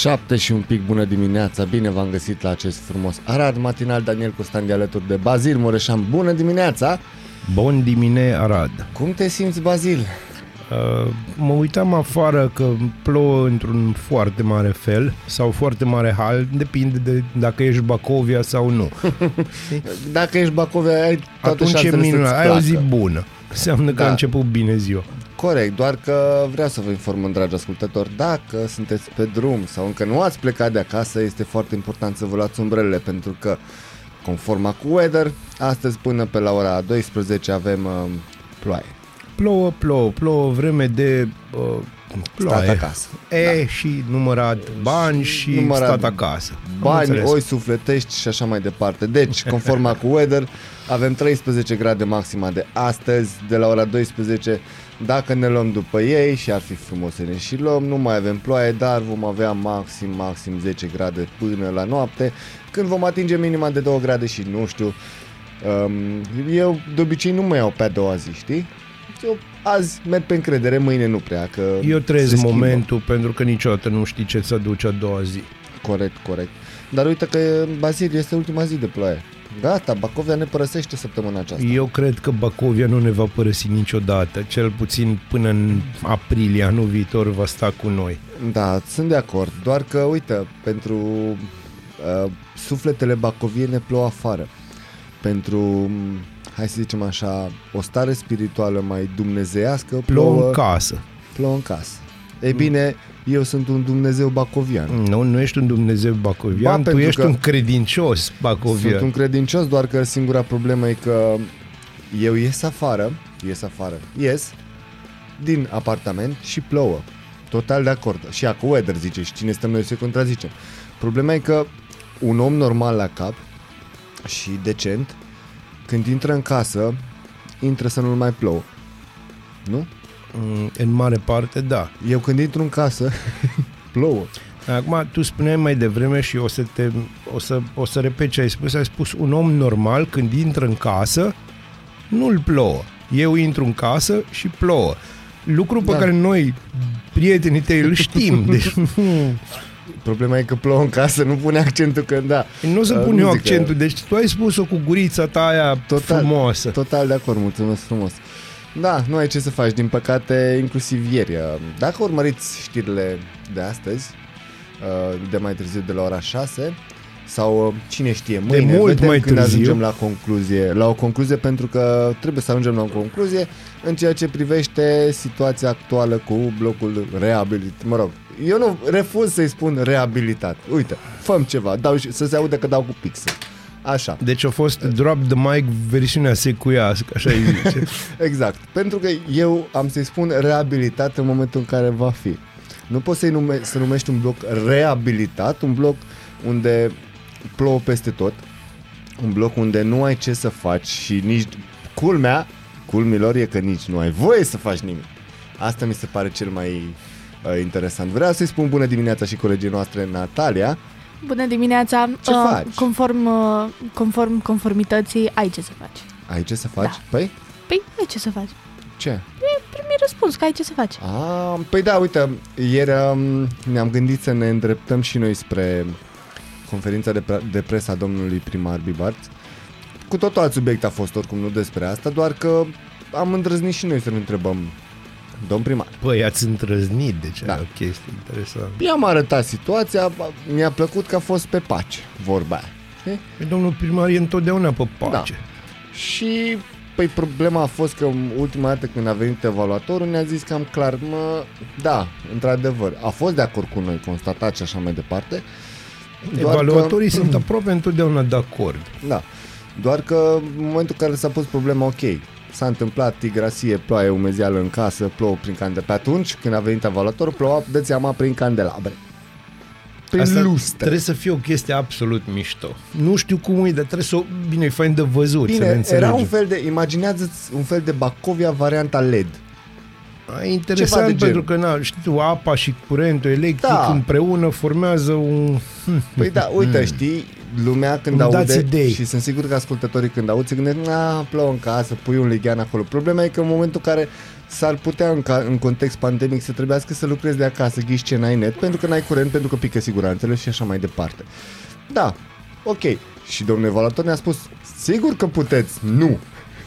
Șapte și un pic bună dimineața, bine v-am găsit la acest frumos Arad matinal, Daniel Costandi alături de Bazil Mureșan, bună dimineața! Bun dimine, Arad. Cum te simți, Bazil? Uh, mă uitam afară că plouă într-un foarte mare fel sau foarte mare hal, depinde de dacă ești Bacovia sau nu. Dacă ești Bacovia, ai toate Atunci e șansele minunat, să-ți ai o placă. zi bună. Înseamnă că Da. a început bine ziua. Corect, doar că vreau să vă informăm, dragi ascultători, dacă sunteți pe drum sau încă nu ați plecat de acasă, este foarte important să vă luați umbrelele, pentru că, conform AccuWeather, astăzi până pe la ora 12 avem uh, ploaie. Plouă, plouă, plouă, vreme de uh, ploaie. Stat acasă. E, și numărat bani și Numărat stat acasă. Am Bani, înțeles. oi sufletești și așa mai departe. Deci, conform AccuWeather, avem 13 grade maxima de astăzi, de la ora 12. Dacă ne luăm după ei și ar fi frumos să ne și luăm, nu mai avem ploaie, dar vom avea maxim, maxim 10 grade până la noapte, când vom atinge minima de 2 grade și nu știu, um, eu de obicei nu mai iau pe a doua zi, știi? Eu azi merg pe încredere, mâine nu prea, că Eu se trăiesc schimbă. momentul pentru că niciodată nu știi ce să duci a doua zi. Corect, corect. Dar uite că Bazil este ultima zi de ploaie. Gata, Bacovia ne părăsește săptămâna aceasta. Eu cred că Bacovia nu ne va părăsi niciodată, cel puțin până în aprilie anul viitor va sta cu noi. Da, sunt de acord. Doar că, uite, pentru uh, sufletele bacoviene plouă afară. Pentru, m, hai să zicem așa, o stare spirituală mai dumnezeiască Plouă plouă, în casă. plouă în casă. Ei bine, eu sunt un Dumnezeu bacovian. Nu, nu ești un Dumnezeu bacovian, Ba, tu pentru ești că un credincios bacovian. Sunt un credincios, doar că singura problemă e că eu ies afară, ies afară, ies din apartament și plouă. Total de acord. Și acum weather zice și cine stăm noi să contrazicem. Problema e că un om normal la cap și decent, când intră în casă, intră să nu mai plouă. Nu? Mm, În mare parte, da. Eu când intru în casă, plouă. Acum, tu spuneai mai devreme și o să, te, o să, o să repet ce ai spus. Ai spus un om normal când intră în casă, nu-l plouă. Eu intru în casă și plouă. Lucru pe Da. care noi, prietenii tăi, îl știm. Deci nu, Problema e că plouă în casă, nu pune accentul când da. nu o să Uh, pun eu nu zic că- accentul. Deci tu ai spus-o cu gurița ta aia Total. frumoasă. Total de acord, mulțumesc frumos. Da, nu ai ce să faci, din păcate, inclusiv ieri. Dacă urmăriți știrile de astăzi, uh, de mai târziu de la ora 6, sau uh, cine știe, mâine mult vedem mai când târziu. ajungem la concluzie, la o concluzie pentru că trebuie să ajungem la o concluzie în ceea ce privește situația actuală cu blocul reabilit. Mă rog, eu nu refuz să-i spun reabilitat. Uite, făm ceva, dau și, să se audă că dau cu pixel. Așa. Deci a fost Drop the Mic versiunea secuiască, așa îi zice. Exact. Pentru că eu am să-i spun reabilitat în momentul în care va fi. Nu poți să-i nume, să numești un bloc reabilitat, un bloc unde plouă peste tot, un bloc unde nu ai ce să faci și nici... Culmea, culmilor e că nici nu ai voie să faci nimic. Asta mi se pare cel mai uh, interesant. Vreau să-i spun bună dimineața și colegii noastre Natalia. Bună dimineața! Ce Uh, faci? Conform, uh, conform conformității, ai ce să faci. Ai ce să faci? Da. Păi, Păi, ai ce să faci. ce? Primul răspuns că ai ce să faci. Ah, păi da, uite, ieri um, ne-am gândit să ne îndreptăm și noi spre conferința de, pre- de presă a domnului primar Bibarț. Cu totul alt subiect a fost oricum, nu despre asta, doar că am îndrăznit și noi să-l întrebăm domn primar. Păi, ați întrăznit, deci Da. da. o chestie interesantă. I-am arătat situația, ba- mi-a plăcut că a fost pe pace, vorba aia. știi? Păi, domnul primar e întotdeauna pe pace. Și păi problema a fost că ultima dată când a venit evaluatorul ne-a zis cam clar, mă, da, într-adevăr, a fost de acord cu noi, constatat și așa mai departe. Doar Evaluatorii că, sunt aproape întotdeauna de acord. Da, doar că în momentul în care s-a pus problema, ok, s-a întâmplat tigrasie, ploaie, umezeală în casă, plouă prin candelabre. Pe atunci, când a venit evaluatorul, ploua, dă seama, prin candelabre. prin Asta lustre. trebuie să fie o chestie absolut mișto. Nu știu cum e, dar trebuie să o... Bine, e fain de văzut, să ne Bine, înțelegem. era un fel de, imaginează-ți un fel de Bacovia varianta LED. A, interesant Ceva de pentru că, na, știi tu, apa și curentul electric Da. împreună formează un... Păi da, uite, știi, lumea când Îmi dați aude idei. și sunt sigur că ascultătorii când aud se gândesc, na, plouă în casă, pui un lighean acolo. Problema e că în momentul în care s-ar putea în, ca, în context pandemic să trebuiască să lucrezi de acasă, ghiși ce n-ai net, pentru că n-ai curent, pentru că pică siguranțele și așa mai departe. Da, ok. Și domnul evaluator ne-a spus, sigur că puteți, nu,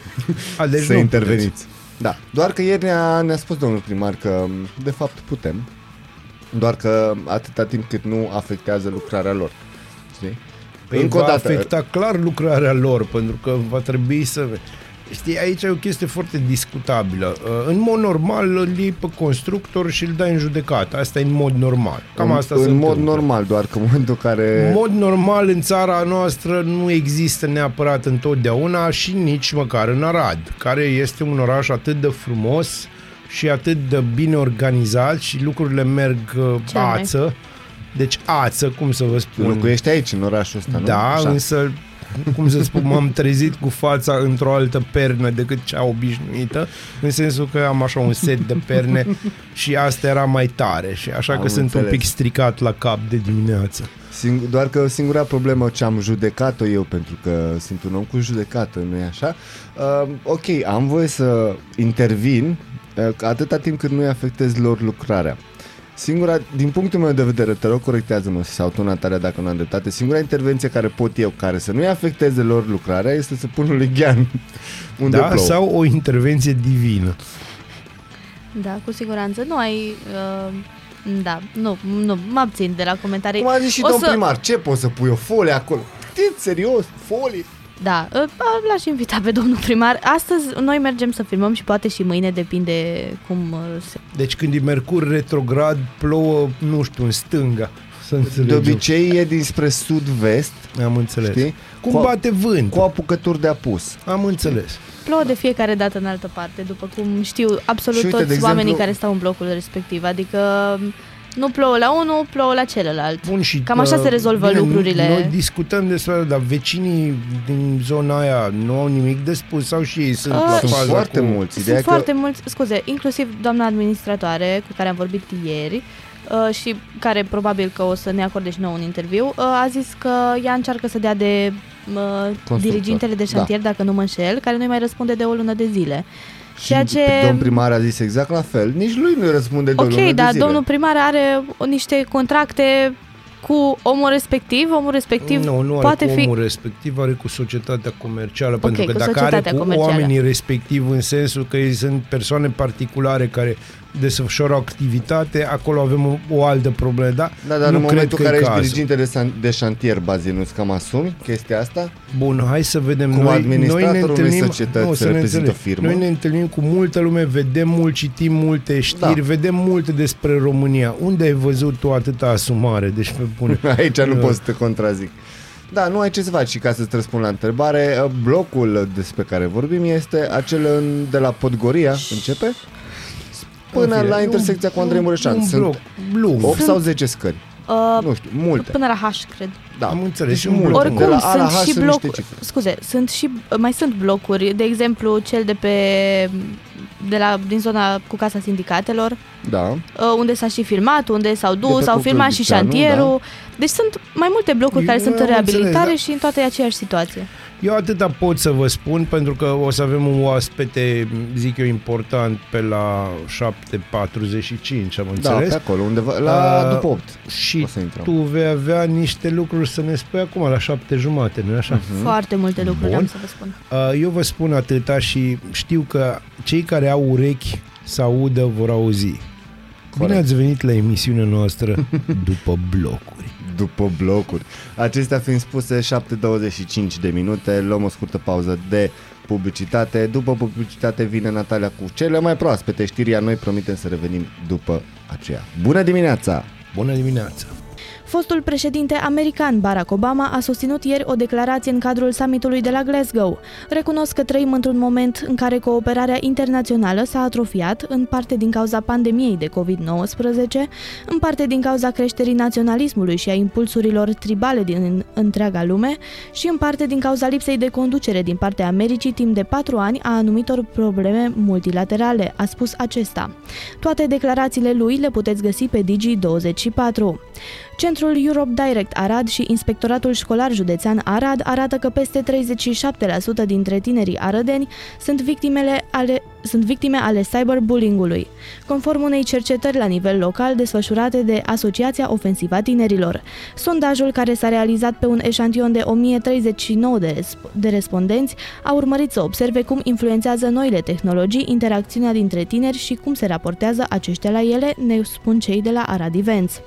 A, deci să nu interveniți. puteți. Da, doar că ieri ne-a, ne-a spus domnul primar că de fapt putem, doar că atâta timp cât nu afectează lucrarea lor. Știi? Păi Încă o va dată, afecta clar lucrarea lor, pentru că va trebui să... Știi, aici e o chestie foarte discutabilă. Uh, În mod normal îl iei pe constructor și îl dai în judecată. Asta e în mod normal. Cam în, asta în se mod întâmplă. normal, doar că în momentul în care... În mod normal în țara noastră nu există neapărat întotdeauna și nici măcar în Arad, care este un oraș atât de frumos și atât de bine organizat și lucrurile merg uh, Cel mai. Ață. Deci ață, cum să vă spun. Locuiești aici, în orașul ăsta, nu? Da, Așa. însă cum să spun, m-am trezit cu fața într-o altă pernă decât cea obișnuită, în sensul că am așa un set de perne și asta era mai tare și așa Am că sunt un înțeles. pic stricat la cap de dimineață. Sing- doar că singura problemă ce am judecat-o eu, pentru că sunt un om cu judecată, nu-i așa? Uh, ok, am voie să intervin uh, atâta timp cât nu-i afectez lor lucrarea. Singura, din punctul meu de vedere, te rog corectează-mă sau tu, Natalia, dacă nu am dreptate, singura intervenție care pot eu, care să nu-i afecteze lor lucrarea, este să pun un lighean unde Da? plouă. Sau o intervenție divină. Da, cu siguranță. Nu ai... Uh, da, nu, nu, mă abțin de la comentarii. Cum a zis și O domn să- primar, ce poți să pui o folie acolo? Știți, serios, folie? Da, uh, l-aș invita pe domnul primar. Astăzi noi mergem să filmăm și poate și mâine, depinde cum uh, se... Deci când e Mercur retrograd, plouă, nu știu, în stânga. Să De înțelegem. obicei e dinspre sud-vest, Am înțeles. știi? Cum Cu- bate vânt? Cu apucături de apus. Am înțeles. Plouă de fiecare dată în altă parte, după cum știu absolut Și uite, toți de exemplu- oamenii care stau în blocul respectiv. Adică nu plouă la unul, plouă la celălalt. Bun, și, Cam așa uh, se rezolvă bine, lucrurile. Noi discutăm despre asta, dar vecinii din zona aia nu au nimic de spus sau și ei sunt Uh, la Sunt fază foarte cu... mulți. Ideea Sunt că foarte mulți, scuze, inclusiv doamna administratoare cu care am vorbit ieri uh, și care probabil că o să ne acorde și nou un interviu, uh, a zis că ea încearcă să dea de uh, dirigintele de Da. șantier, dacă nu mă înșel, care nu mai răspunde de o lună de zile. Ceea și ce... domn primar a zis exact la fel. Nici lui nu-i răspunde de o lună Ok, de dar zile. domnul primar are o- niște contracte cu omul respectiv, omul respectiv Nu, nu poate are cu fi... omul respectiv, are cu societatea comercială, pentru că cu dacă are societatea cu comercială. oamenii respectiv în sensul că ei sunt persoane particulare care desfășoară o activitate, acolo avem o, o altă problemă, da? Da, dar nu în cred momentul că în care e ești cazul. diriginte de, san- de șantier, Bazinuț, cam asumi chestia asta? Bun, hai să vedem. Cum noi, noi administratorul ne unei întâlnim, societăți nu, să ne reprezintă înțeleg. o firmă. Noi ne întâlnim cu multă lume, vedem mult, citim multe știri, Da. vedem multe despre România. Unde ai văzut tu atâta asumare? Deci, pe bune. Aici nu Uh. pot să te contrazic. Da, nu ai ce să faci și ca să-ți răspund la întrebare, blocul despre care vorbim este acel în, de la Podgoria, începe? Până În fine, la e intersecția un- cu Andrei Mureșan. Un Sunt bloc lung. 8 Sunt- sau 10 scări. Uh, Nu știu, multe. până la H, cred. Da. Am înțeles, Deci și un multe. bloc. De Oricum, la A la H sunt și sunt niște blocuri. cifre. Scuze, sunt și, mai sunt blocuri, de exemplu, cel de pe de la, din zona cu Casa Sindicatelor, Da. uh, unde s-a și filmat, unde s-au De dus, pe au cu filmat și Clădiceanu, șantierul. Deci sunt mai multe blocuri care Eu sunt în am înțeles, reabilitare da. și în toate e aceeași situație. Eu atâta pot să vă spun, pentru că o să avem un oaspete, zic eu, important pe la 7.45, am Da, înțeles. pe acolo, undeva, la Uh, după 8. și o să intrăm. tu vei avea niște lucruri să ne spui acum, la șapte jumate, nu-i așa? Mhm. Foarte multe lucruri Bun. am să vă spun. Uh, Eu vă spun atâta și știu că cei care au urechi să audă vor auzi. Bine ați venit la emisiunea noastră după blocuri. După blocuri. Acestea fiind spuse, 7.25 de minute, luăm o scurtă pauză de publicitate. După publicitate vine Natalia cu cele mai proaspete știri, iar noi promitem să revenim după aceea. Bună dimineața! Bună dimineața! Fostul președinte american Barack Obama a susținut ieri o declarație în cadrul summitului de la Glasgow. Recunosc că trăim într-un moment în care cooperarea internațională s-a atrofiat, în parte din cauza pandemiei de COVID-19, în parte din cauza creșterii naționalismului și a impulsurilor tribale din întreaga lume și în parte din cauza lipsei de conducere din partea Americii timp de patru ani a anumitor probleme multilaterale, a spus acesta. Toate declarațiile lui le puteți găsi pe Digi24. Centrul Europe Direct Arad și Inspectoratul Școlar Județean Arad arată că peste 37% dintre tinerii arădeni sunt victimele ale sunt victime ale cyberbullying-ului, conform unei cercetări la nivel local desfășurate de Asociația Ofensivă a Tinerilor. Sondajul, care s-a realizat pe un eșantion de 1039 de, resp- de respondenți, a urmărit să observe cum influențează noile tehnologii interacțiunea dintre tineri și cum se raportează aceștia la ele, ne spun cei de la Arad Events.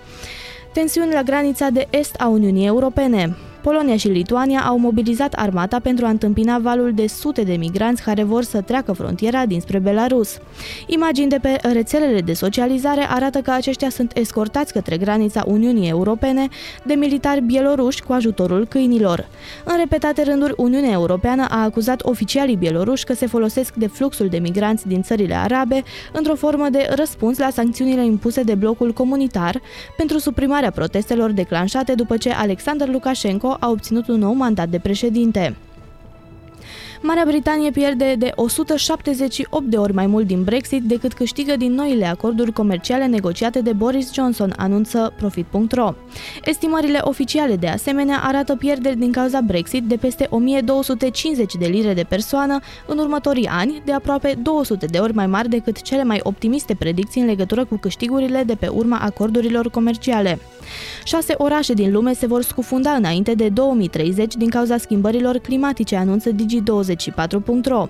Tensiuni la granița de est a Uniunii Europene. Polonia și Lituania au mobilizat armata pentru a întâmpina valul de sute de migranți care vor să treacă frontiera dinspre Belarus. Imagini de pe rețelele de socializare arată că aceștia sunt escortați către granița Uniunii Europene de militari bieloruși cu ajutorul câinilor. În repetate rânduri, Uniunea Europeană a acuzat oficialii bieloruși că se folosesc de fluxul de migranți din țările arabe într-o formă de răspuns la sancțiunile impuse de blocul comunitar pentru suprimarea protestelor declanșate după ce Alexander Lukashenko a obținut un nou mandat de președinte. Marea Britanie pierde de 178 de ori mai mult din Brexit decât câștigă din noile acorduri comerciale negociate de Boris Johnson, anunță Profit.ro. Estimările oficiale de asemenea arată pierderi din cauza Brexit de peste 1250 de lire de persoană în următorii ani, de aproape 200 de ori mai mari decât cele mai optimiste predicții în legătură cu câștigurile de pe urma acordurilor comerciale. Șase orașe din lume se vor scufunda înainte de 2030 din cauza schimbărilor climatice, anunță Digi24.ro.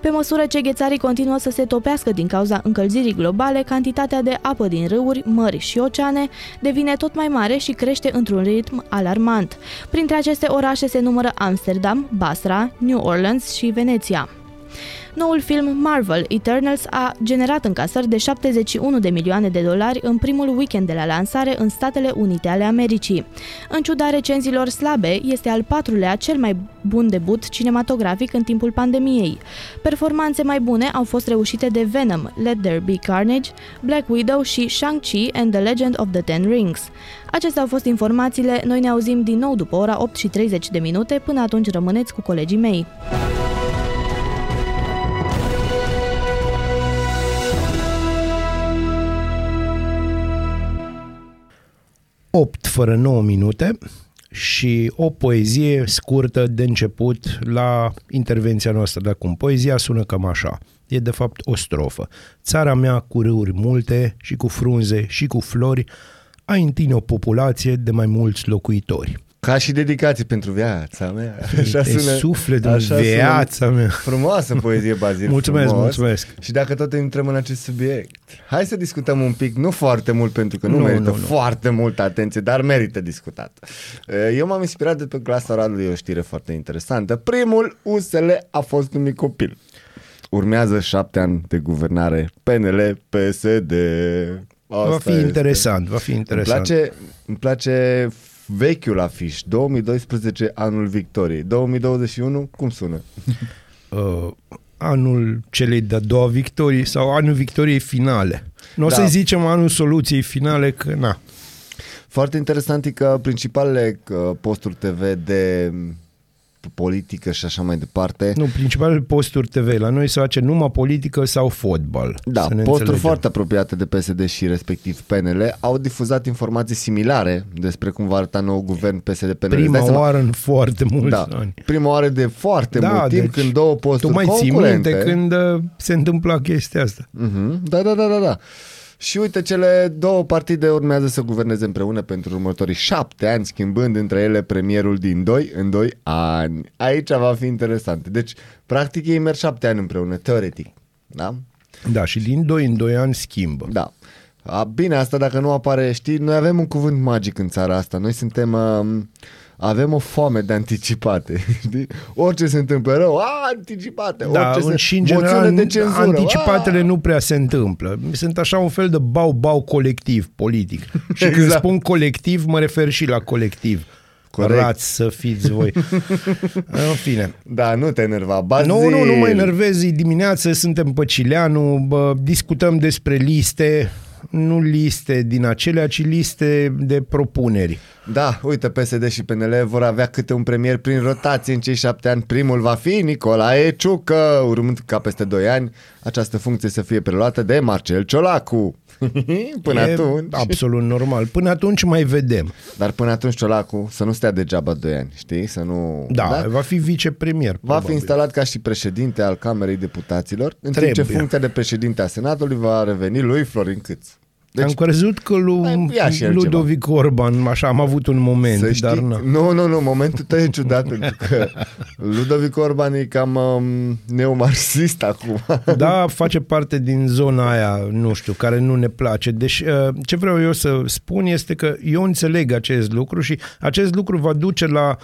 Pe măsură ce ghețarii continuă să se topească din cauza încălzirii globale, cantitatea de apă din râuri, mări și oceane devine tot mai mare și crește într-un ritm alarmant. Printre aceste orașe se numără Amsterdam, Basra, New Orleans și Veneția. Noul film Marvel Eternals a generat încasări de 71 de milioane de dolari în primul weekend de la lansare în Statele Unite ale Americii. În ciuda recenzilor slabe, este al patrulea cel mai bun debut cinematografic în timpul pandemiei. Performanțe mai bune au fost reușite de Venom, Let There Be Carnage, Black Widow și Shang-Chi and the Legend of the Ten Rings. Acestea au fost informațiile, noi ne auzim din nou după ora 8 și 30 de minute, până atunci rămâneți cu colegii mei. 8 fără 9 minute și o poezie scurtă de început la intervenția noastră de acum. Poezia sună cam așa. E de fapt o strofă. Țara mea cu râuri multe și cu frunze și cu flori ai în tine o populație de mai mulți locuitori. Ca și dedicație pentru viața mea. Așa sună, sufletul, așa viața sună mea. Frumoasă poezie, Bazil. mulțumesc, frumos. mulțumesc. Și dacă tot intrăm în acest subiect, hai să discutăm un pic, nu foarte mult, pentru că nu, Nu, merită nu, nu. foarte multă atenție, dar merită discutat. Eu m-am inspirat de pe clasa Radului, o știre foarte interesantă. Primul USL a fost numit copil. Urmează șapte ani de guvernare PNL, PSD. Va Asta fi este. interesant, va fi Îmi interesant. place, îmi place vechiul afiș, 2012 anul victoriei, 2021 cum sună? uh, anul celei de-a doua victorii sau anul victoriei finale. Nu o Da. să zicem anul soluției finale, că na. Foarte interesant e că principalele uh, posturi TV de m, politică și așa mai departe, Nu, principalele posturi TV. La noi se face numai politică sau fotbal. da, să ne posturi înțelegem. foarte apropiate de PSD și respectiv PNL au difuzat informații similare despre cum va arăta nou guvern PSD-PNL. Îți dai Prima seama? oară în foarte mulți da, ani. prima oară de foarte mult timp deci când două posturi Tu mai ții concurente minte când uh, se întâmpla chestia asta. Mhm, Da, da, da, da, da. Și uite, cele două partide urmează să guverneze împreună pentru următorii șapte ani, schimbând între ele premierul din doi în doi ani. Aici va fi interesant. Deci, practic, ei merg șapte ani împreună, teoretic. Da? Da, și din 2 în 2 ani schimbă. Da. A, bine, asta dacă nu apare, știi, noi avem un cuvânt magic în țara asta. Noi suntem uh, avem o foame de anticipate. Știi? Orice se întâmplă rău, a, anticipate. Da, orice se... și în moțiune general de cenzură, anticipatele a! nu prea se întâmplă. Sunt așa un fel de bau-bau colectiv politic. Și când Exact. spun colectiv, mă refer și la colectiv. Corect. Rați să fiți voi. în fine. Da, nu te enerva. Bazil. Nu, nu, nu mă enervezi. Dimineață suntem pe Cileanu, bă, discutăm despre liste, nu liste din acelea, ci liste de propuneri. Da, uite, PSD și PNL vor avea câte un premier prin rotație în cei șapte ani. Primul va fi Nicolae Ciucă, urmând ca peste doi ani această funcție să fie preluată de Marcel Ciolacu. Până e atunci. absolut normal. Până atunci mai vedem. Dar până atunci Ciolacu să nu stea degeaba doi ani, știi? Să nu... Da, va fi vicepremier. Va fi probabil. instalat ca și președinte al Camerei Deputaților, în timp ce Trebuie. funcția de președinte a Senatului va reveni lui Florin Câț. Deci, am crezut că lui Mai ia și el Ludovic Orban, așa, am avut un moment, Să știi, dar na. nu, nu, nu, momentul tău e ciudat pentru că Ludovic Orban e cam um, neomarxist acum. Da, face parte din zona aia, nu știu, care nu ne place. Deci, uh, ce vreau eu să spun este că eu înțeleg acest lucru și acest lucru va duce la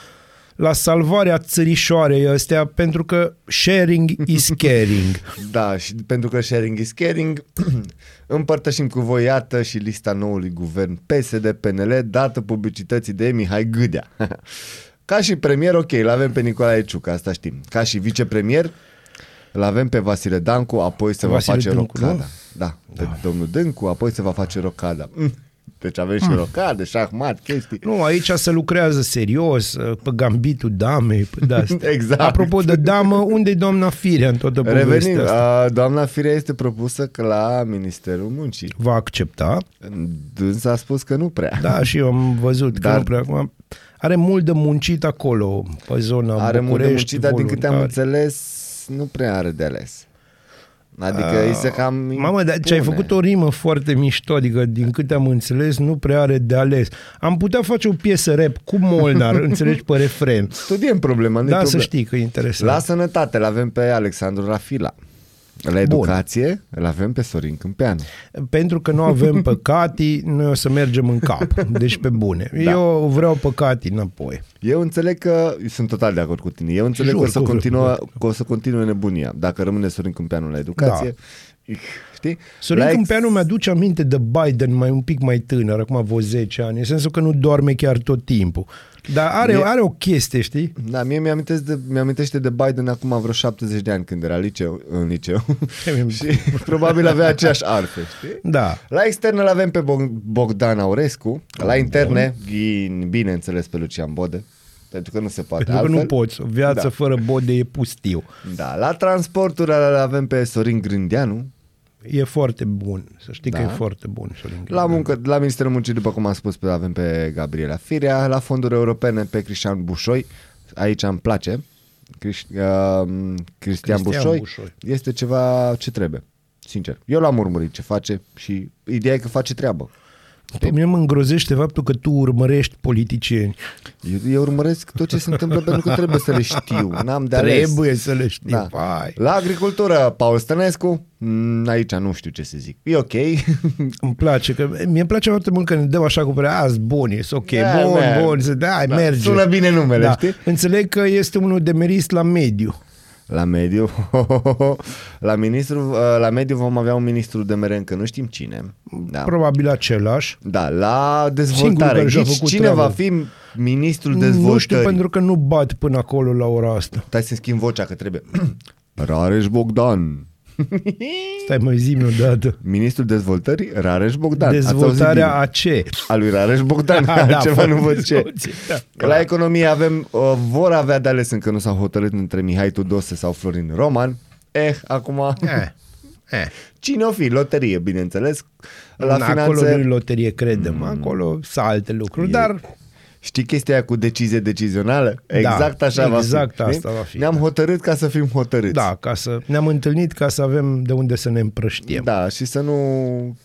la salvarea țărișoarei astea, pentru că sharing is caring. Da, și pentru că sharing is caring, împărtășim cu voi, iată, și lista noului guvern PSD-PNL, dată publicității de Mihai Gâdea. Ca și premier, ok, îl avem pe Nicolae Ciucă, asta știm. Ca și vicepremier, îl avem pe Vasile Dancu, apoi se Vasile va face Dâncu, rocada. nu? Da, pe domnul Dâncu, apoi se va face rocada. Mm. Deci avem și rocade, șahmat, chestii. Nu, aici se lucrează serios, uh, pe gambitul damei, pe de-astea. Exact. Apropo de damă, unde e doamna Firea în toată povestea Revenim, asta? a, doamna Firea este propusă că la Ministerul Muncii. Va accepta? Dânsa a spus că nu prea. Da, și eu am văzut Dar- că nu prea acum. Are mult de muncit acolo, pe zona Are mult de București, muncit, dar din câte am voluntari. înțeles, nu prea are de ales. Adică îi se cam Mamă, dar ce ai impune. făcut o rimă foarte mișto, adică din câte am înțeles, nu prea are de ales. Am putea face o piesă rap cu Molnar, înțelegi, pe refren. Studiem problema, nu Da, să problemă. știi că e interesant. La sănătate îl avem pe Alexandru Rafila. La educație îl avem pe Sorin Câmpeanu. Pentru că nu avem păcati, noi o să mergem în cap. Deci pe bune. Da. Eu vreau păcati înapoi. Eu înțeleg că, sunt total de acord cu tine, eu înțeleg Jur, că o, să cu- continuă, că o să continue nebunia. Dacă rămâne Sorin Câmpeanu la educație, da. Știi? Sorin La ex- Câmpeanu mi-aduce aminte de Biden mai un pic mai tânăr, acum vreo 10 ani, în sensul că nu doarme chiar tot timpul. Dar are, Mie- are o chestie, știi? Da, mie mi-amintesc de, mi-amintește de Biden acum vreo 70 de ani când era liceu, în liceu și probabil avea aceeași arfe, știi? Da. La externe îl avem pe Bog- Bogdan Aurescu, la interne, ghin- bineînțeles pe Lucian Bode, pentru că nu se poate Pentru că altfel. nu poți. O viață Da. fără bode e pustiu. Da, la transporturi îl avem pe Sorin Grândeanu, E foarte bun. Să știi Da. că e foarte bun. Sorin la, Grândeanu. muncă, la Ministerul Muncii, după cum am spus, pe, avem pe Gabriela Firea, la fonduri europene pe Cristian Bușoi, aici îmi place, Criș- uh, Cristian Bușoi, Bușoi. este ceva ce trebuie, sincer. Eu l-am urmărit ce face și ideea e că face treabă. Pe mine mă îngrozește faptul că tu urmărești politicieni. Eu, eu urmăresc tot ce se întâmplă pentru că trebuie să le știu, n-am de ales. Trebuie să le știi. Da. Vai. La agricultură, Paul Stănescu, mm, aici nu știu ce să zic. E ok. Îmi place, că mie îmi place foarte mult că ne dăm așa cu prea, azi bun, e ok, Da, bun, man. bun, să da, Da, merge. sună bine numele, da. știi? Înțeleg că este unul de merist la mediu. La mediu, la, ministru, la mediu vom avea un ministru de mere, încă nu știm cine. Da. Probabil același. Da, la Singurul dezvoltare. care și-a Ghici făcut cine treaba. va fi ministrul dezvoltării? Nu știu pentru că nu bat până acolo la ora asta. Stai să schimb vocea că trebuie. Rareș Bogdan. Stai mai zi o dată. Ministrul dezvoltării, Rareș Bogdan. Ați auzit Dezvoltarea bine? a ce? A lui Rareș Bogdan, Da, ceva fără nu văd ce. discuție, da. La economie avem, uh, vor avea de ales încă nu s-au hotărât între Mihai Tudose sau Florin Roman. Eh, acum, Eh, eh. cine o fi? Loterie, bineînțeles. La Acolo finanțe, nu loterie, credem. Acolo sunt alte lucruri, E- dar știi chestia aia cu decizie decizională? Exact așa va fi. exact știi? asta va fi, Ne-am da. hotărât ca să fim hotărâți. da, ca să ne-am întâlnit ca să avem de unde să ne împrăștiem. Da, și să nu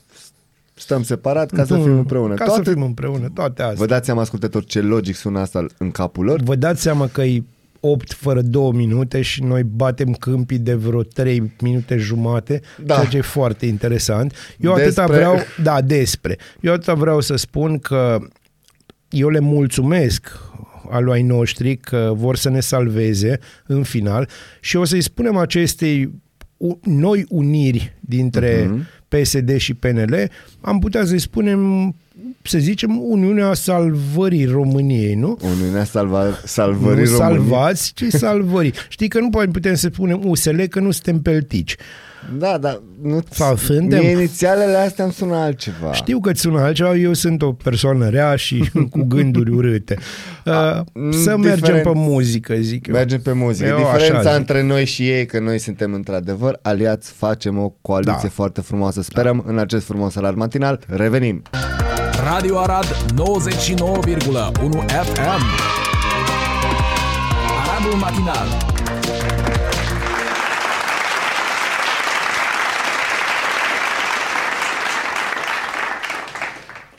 stăm separat ca să Nu, fim împreună. Ca Toate, să fim împreună, toate astea. Vă dați seama, ascultători, ce logic sună asta în capul lor? Vă dați seama că e 8 fără 2 minute și noi batem câmpii de vreo 3 minute jumate, Da. ceea ce e foarte interesant. Eu Despre- atâta vreau, da, despre. Eu atâta vreau să spun că eu le mulțumesc al ai noștri că vor să ne salveze în final și o să-i spunem acestei u- noi uniri dintre uh-huh. PSD și PNL, am putea să-i spunem să zicem, Uniunea Salvării României, nu? Uniunea salva, Salvării nu României. salvați, ci salvării. Știi că nu putem să spunem USL că nu suntem peltici. Da, dar nu Sau suntem? Mie inițialele astea îmi sună altceva. Știu că îți sună altceva, eu sunt o persoană rea și cu gânduri urâte. Uh, să diferenț- mergem pe muzică, zic eu. Mergem pe muzică. Eu Diferența așa zic. între noi și ei, că noi suntem într-adevăr aliați, facem o coaliție Da. foarte frumoasă. Sperăm în acest frumos salar matinal. Revenim. Radio Arad 99,1 FM Aradul Matinal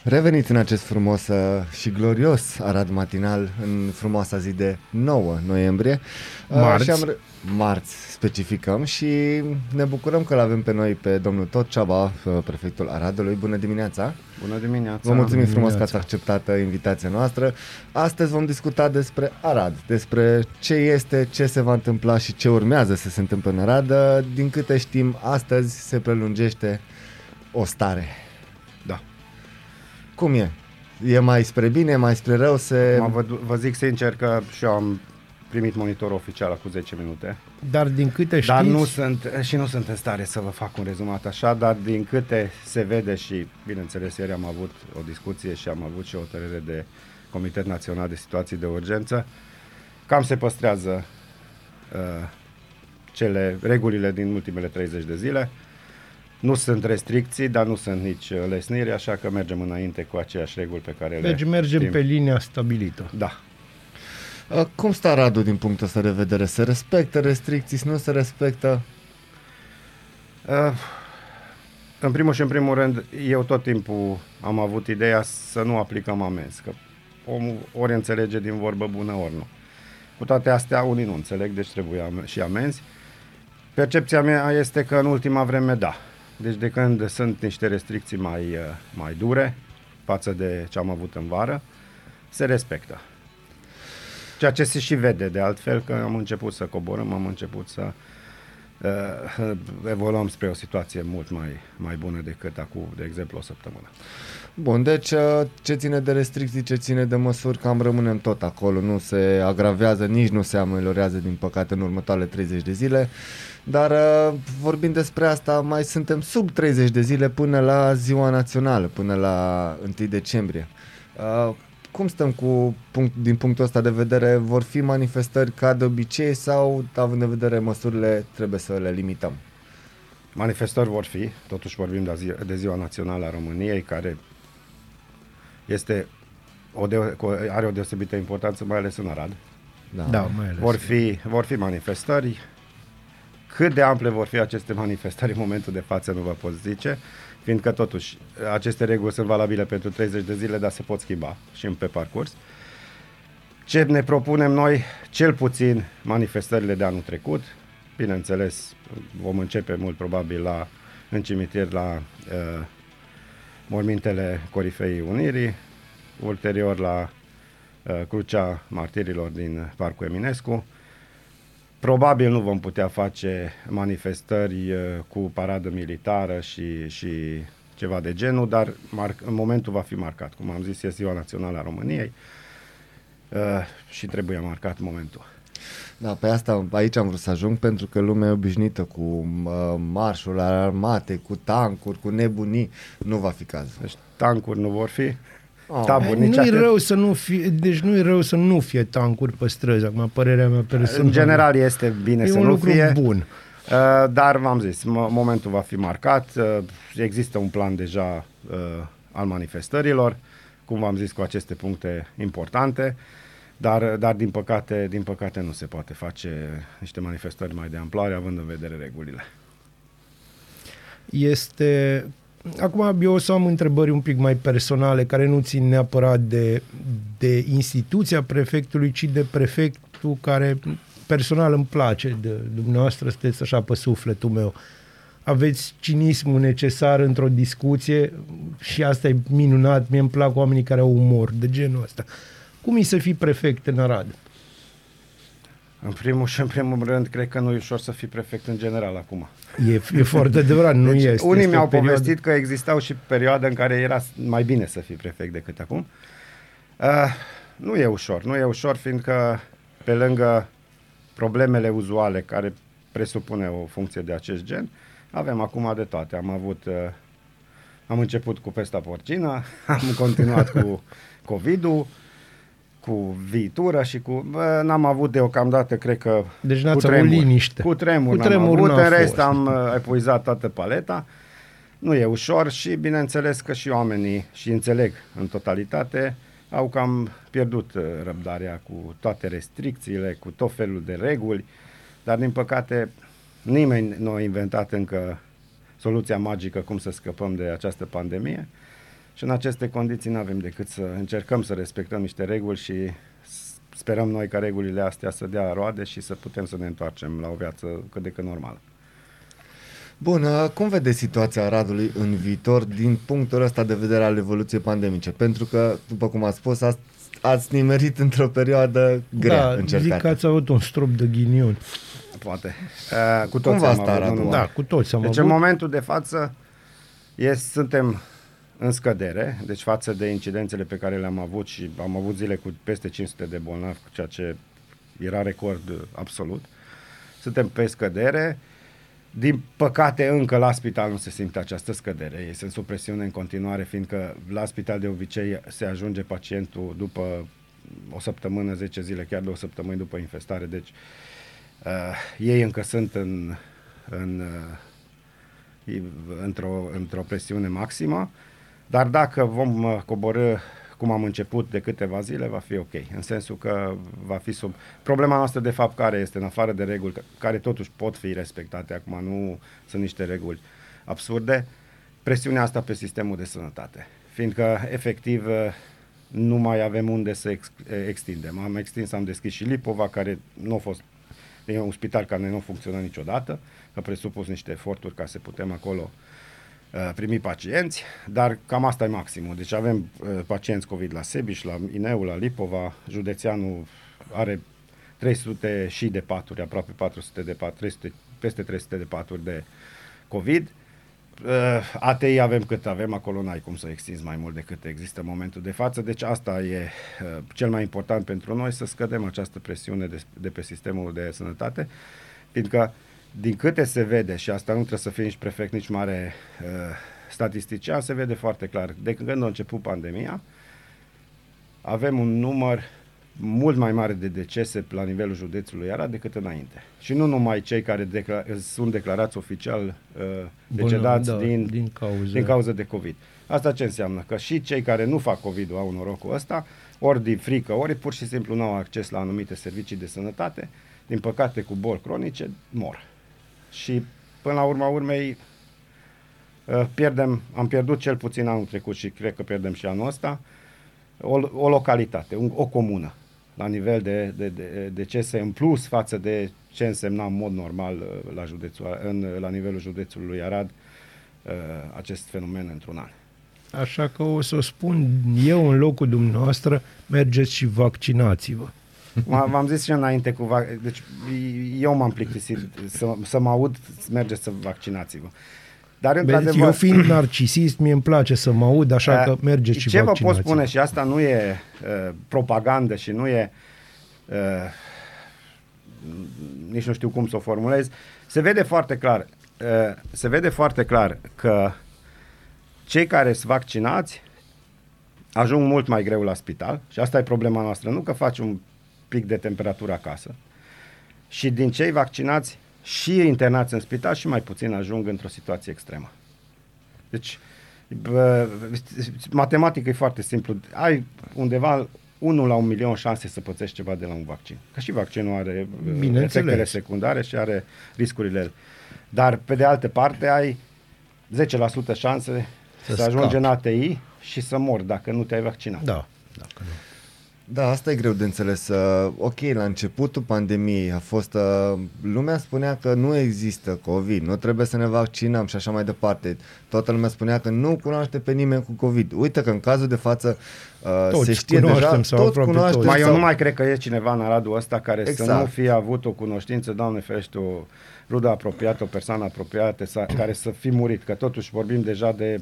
Revenit în acest frumos uh, și glorios Arad matinal în frumoasa zi de 9 noiembrie. Uh, Marți. Și am re- marți specificăm și ne bucurăm că l-avem pe noi pe domnul Tot Ceaba, uh, prefectul Aradului. Bună dimineața! Bună dimineața! Vă mulțumim frumos că dimineața. ați acceptat uh, invitația noastră. Astăzi vom discuta despre Arad, despre ce este, ce se va întâmpla și ce urmează să se întâmple în Arad. Uh, Din câte știm, astăzi se prelungește o stare. Da. Cum e? E mai spre bine, mai spre rău? Se... Mă, vă, vă zic sincer că și eu am primit monitorul oficial acum 10 minute, Dar din câte știți, dar nu sunt, și nu sunt în stare să vă fac un rezumat așa, dar din câte se vede și, bineînțeles, ieri am avut o discuție și am avut și o hotărâre de Comitet Național de Situații de Urgență, cam se păstrează uh, cele regulile din ultimele 30 de zile. Nu sunt restricții, dar nu sunt nici uh, lesniri, așa că mergem înainte cu aceeași reguli pe care le deci mergem știm. pe linia stabilită. Da. Uh, Cum stă Aradul din punctul ăsta de vedere? Se respectă restricții, nu se respectă? Uh, în primul și în primul rând, eu tot timpul am avut ideea să nu aplicăm amenzi, că omul ori înțelege din vorbă bună, ori nu. Cu toate astea, unii nu înțeleg, deci trebuie am- și amenzi. Percepția mea este că în ultima vreme, da. Deci de când sunt niște restricții mai, uh, mai dure față de ce am avut în vară, se respectă. Ceea ce se și vede de altfel, că am început să coborâm, am început să uh, evoluăm spre o situație mult mai, mai bună decât acum, de exemplu, o săptămână. Bun, deci uh, ce ține de restricții, ce ține de măsuri, cam rămânem tot acolo, nu se agravează, nici nu se ameliorează, din păcate, în următoarele 30 de zile. Dar uh, vorbind despre asta, mai suntem sub 30 de zile până la ziua națională, până la 1 decembrie. Uh, cum stăm cu punct, din punctul ăsta de vedere? Vor fi manifestări ca de obicei sau, având în vedere măsurile, trebuie să le limităm? Manifestări vor fi, totuși vorbim de, zi, de Ziua Națională a României, care este o de, cu- are o deosebită importanță, mai ales în Arad. Da, mai ales. Vor fi, vor fi manifestări. Cât de ample vor fi aceste manifestări în momentul de față nu vă pot zice, fiindcă totuși aceste reguli sunt valabile pentru 30 de zile, dar se pot schimba și în pe parcurs. Ce ne propunem noi, cel puțin manifestările de anul trecut, bineînțeles vom începe mult probabil la, în cimitir la uh, mormintele Corifei Unirii, ulterior la uh, Crucea Martirilor din Parcul Eminescu. Probabil nu vom putea face manifestări uh, cu paradă militară și, și ceva de genul, dar mar- în momentul va fi marcat. Cum am zis, este Ziua Națională a României uh, și trebuie marcat momentul. Da, pe asta aici am vrut să ajung pentru că lumea e obișnuită cu uh, marșul la armate, cu tancuri, cu nebunii. Nu va fi cazul. Deci tancuri nu vor fi, Oh. taburi nici nu-i atât. rău să nu fie, deci nu e rău să nu fie tancuri pe străzi, acum părerea mea personală. În general este bine e să un nu lucru fie. bun. Uh, dar v-am zis, mo- momentul va fi marcat, uh, există un plan deja uh, al manifestărilor, cum v-am zis, cu aceste puncte importante, dar, dar din, păcate, din păcate nu se poate face niște manifestări mai de amploare, având în vedere regulile. este... Acum eu o să am întrebări un pic mai personale, care nu țin neapărat de, de instituția prefectului, ci de prefectul care personal îmi place, de dumneavoastră sunteți așa pe sufletul meu. Aveți cinismul necesar într-o discuție și asta e minunat, mie îmi plac oamenii care au umor de genul ăsta. Cum e să fii prefect în Arad? În primul și în primul rând, cred că nu e ușor să fii prefect în general acum. E, e foarte adevărat, nu Deci, este. unii este mi-au o perioadă- povestit că existau și perioade în care era mai bine să fii prefect decât acum. Uh, nu e ușor, nu e ușor fiindcă pe lângă problemele uzuale care presupune o funcție de acest gen, avem acum de toate. Am avut, uh, am început cu pesta porcină, am continuat cu COVID-ul, cu viitură și cu... Bă, n-am avut deocamdată, cred că... Deci cu n-ați avut tremur. liniște. Cu tremur, Cu n-am tremur avut, n-a în rest fost. am uh, epuizat toată paleta. Nu e ușor și bineînțeles că și oamenii, și înțeleg în totalitate, au cam pierdut uh, răbdarea cu toate restricțiile, cu tot felul de reguli, dar din păcate nimeni nu a inventat încă soluția magică cum să scăpăm de această pandemie și în aceste condiții nu avem decât să încercăm să respectăm niște reguli și s- sperăm noi ca regulile astea să dea roade și să putem să ne întoarcem la o viață cât de cât normală. Bun, uh, cum vedeți situația Aradului în viitor din punctul ăsta de vedere al evoluției pandemice? Pentru că, după cum ați spus, ați, ați nimerit într-o perioadă grea da, zic încercată. că ați avut un strop de ghinion. Poate. Uh, cu toți va am sta avut, nu Radu? numai. Da, cu toți am Deci avut. în momentul de față e, suntem în scădere, deci față de incidențele pe care le-am avut și am avut zile cu peste 500 de bolnavi, ceea ce era record uh, absolut. Suntem pe scădere. Din păcate, încă la spital nu se simte această scădere. Ei sunt sub presiune în continuare, fiindcă la spital de obicei se ajunge pacientul după o săptămână, 10 zile, chiar două săptămâni după infestare. Deci uh, ei încă sunt în, în, uh, într-o, într-o presiune maximă, dar dacă vom uh, coborâ cum am început de câteva zile, va fi ok. În sensul că va fi sub... Problema noastră, de fapt, care este, în afară de reguli, care totuși pot fi respectate, acum nu sunt niște reguli absurde, presiunea asta pe sistemul de sănătate. Fiindcă, efectiv, uh, nu mai avem unde să ex- extindem. Am extins, am deschis și Lipova, care nu a fost E un spital care nu funcționa niciodată, a presupus niște eforturi ca să putem acolo uh, primi pacienți, dar cam asta e maximul. Deci avem uh, pacienți COVID la Sebiș, la Ineu, la Lipova, județeanul are 300 și de paturi, aproape 400 de paturi, 300, peste 300 de paturi de COVID. Uh, ATI avem cât avem, acolo n-ai cum să extinzi mai mult decât există în momentul de față, deci asta e uh, cel mai important pentru noi, să scădem această presiune de, de pe sistemul de sănătate, fiindcă din câte se vede, și asta nu trebuie să fie nici prefect, nici mare uh, statistician, se vede foarte clar, de când a început pandemia, avem un număr mult mai mare de decese la nivelul județului Arad decât înainte. Și nu numai cei care decla- sunt declarați oficial uh, decedați da, din, din cauze. din cauza de COVID. Asta ce înseamnă? Că și cei care nu fac COVID-ul au norocul ăsta, ori din frică, ori pur și simplu nu au acces la anumite servicii de sănătate, din păcate cu boli cronice, mor. Și până la urma urmei uh, pierdem, am pierdut cel puțin anul trecut și cred că pierdem și anul ăsta, o, o localitate, un, o comună, la nivel de, de, de decese în plus față de ce însemna în mod normal uh, la, județul, în, la nivelul județului Arad uh, acest fenomen într-un an. Așa că o să o spun eu în locul dumneavoastră, mergeți și vaccinați-vă. M- V-am zis și înainte cu vac- deci eu m-am plictisit. Să, să mă aud, mergeți să vaccinați-vă. Dar Vedeți, într-adevăr, eu fiind narcisist, mie îmi place să mă aud, așa că mergeți și Ce vă pot vaccinați-vă. spune, și asta nu e uh, propagandă și nu e uh, nici nu știu cum să o formulez, se vede foarte clar, uh, se vede foarte clar că cei care sunt vaccinați ajung mult mai greu la spital și asta e problema noastră, nu că faci un pic de temperatură acasă și din cei vaccinați și internați în spital și mai puțin ajung într-o situație extremă. Deci, bă, matematic e foarte simplu. Ai undeva 1 la un milion șanse să pățești ceva de la un vaccin. Că și vaccinul are uh, Bineînțeles. efectele secundare și are riscurile. ele. Dar, pe de altă parte, ai 10% șanse Să să, să ajungi scapi. în ATI și să mori dacă nu te-ai vaccinat. Da, dacă nu. Da, asta e greu de înțeles. Uh, ok, la începutul pandemiei a fost... Uh, lumea spunea că nu există COVID, nu trebuie să ne vaccinăm și așa mai departe. Toată lumea spunea că nu cunoaște pe nimeni cu COVID. Uite că în cazul de față uh, Toți se știe deja, sau toți aproape cunoaștem. toți. Mai eu sau- nu mai cred că e cineva în Aradul ăsta care exact. să Exact. nu fie avut o cunoștință, Doamne ferește, o rudă apropiată, o persoană apropiată, sa, care să fi murit, că totuși vorbim deja de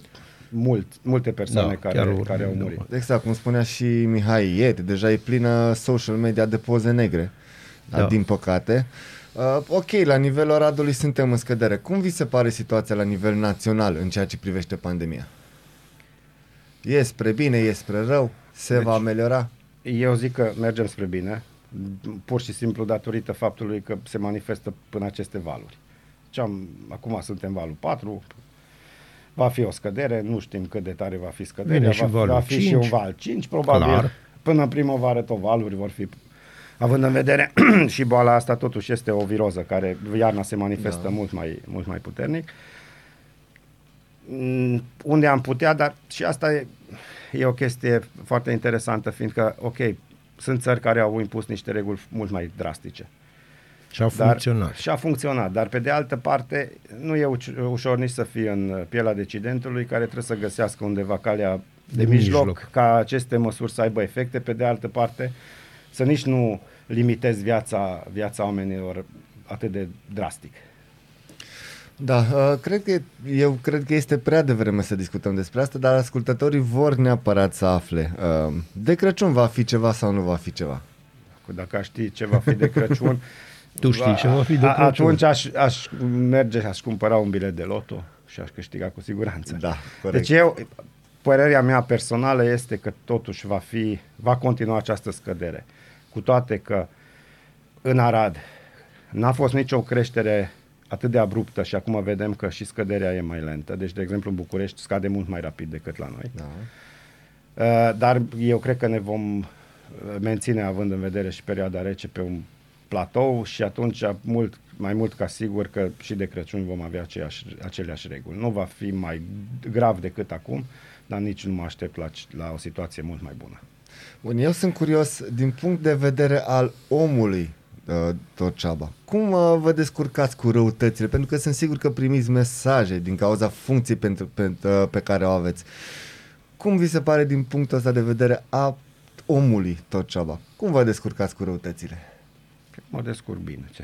mult, multe persoane Da, care, chiar vorbim care au de murit. mult. Exact, cum spunea și Mihai ieri, deja e plină social media de poze negre, da. Da. din păcate. Uh, ok, la nivelul Aradului suntem în scădere. Cum vi se pare situația la nivel național în ceea ce privește pandemia? E spre bine, e spre rău? Se Deci- va ameliora? Eu zic că mergem spre bine, pur și simplu datorită faptului că se manifestă până aceste valuri. Ce am, acum suntem valul 4, va fi o scădere, nu știm cât de tare va fi scăderea, Vine și va, valul va fi 5. și un val 5, probabil. Clar. Până în primăvară tot valuri vor fi Având în vedere și boala asta totuși este o viroză care iarna se manifestă da. mult, mai, mult mai puternic. Mm, Unde am putea, dar și asta e, e o chestie foarte interesantă, fiindcă, ok, sunt țări care au impus niște reguli mult mai drastice. Și a Dar, funcționat. Și a funcționat, dar pe de altă parte nu e uci- ușor nici să fie în pielea decidentului care trebuie să găsească undeva calea de, De mijloc, mijloc. ca aceste măsuri să aibă efecte, pe de altă parte să nici nu limitezi viața, viața oamenilor atât de drastic. Da, uh, cred că, eu cred că este prea devreme să discutăm despre asta, dar ascultătorii vor neapărat să afle. Uh, de Crăciun va fi ceva sau nu va fi ceva? Cu Dacă aș ști ce va fi de Crăciun, Tu știi ce va fi de a- Crăciun. Atunci aș, aș merge, aș cumpăra un bilet de loto și aș câștiga cu siguranță. Da, corect. Deci eu, părerea mea personală este că totuși va fi, va continua această scădere. Cu toate că în Arad n-a fost nicio creștere atât de abruptă și acum vedem că și scăderea e mai lentă. Deci, de exemplu, în București scade mult mai rapid decât la noi. Da. Uh, Dar eu cred că ne vom uh, menține, având în vedere și perioada rece, pe un platou și atunci, mult, mai mult ca sigur că și de Crăciun vom avea aceeași, aceleași reguli. Nu va fi mai grav decât acum, dar nici nu mă aștept la, la o situație mult mai bună. Bun, eu sunt curios din punct de vedere al omului, uh, Torceaba. Cum uh, vă descurcați cu răutățile? Pentru că sunt sigur că primiți mesaje din cauza funcției pentru, pe, uh, pe care o aveți. Cum vi se pare din punctul ăsta de vedere a omului Torceaba? Cum vă descurcați cu răutățile? Mă descurc bine. Ce...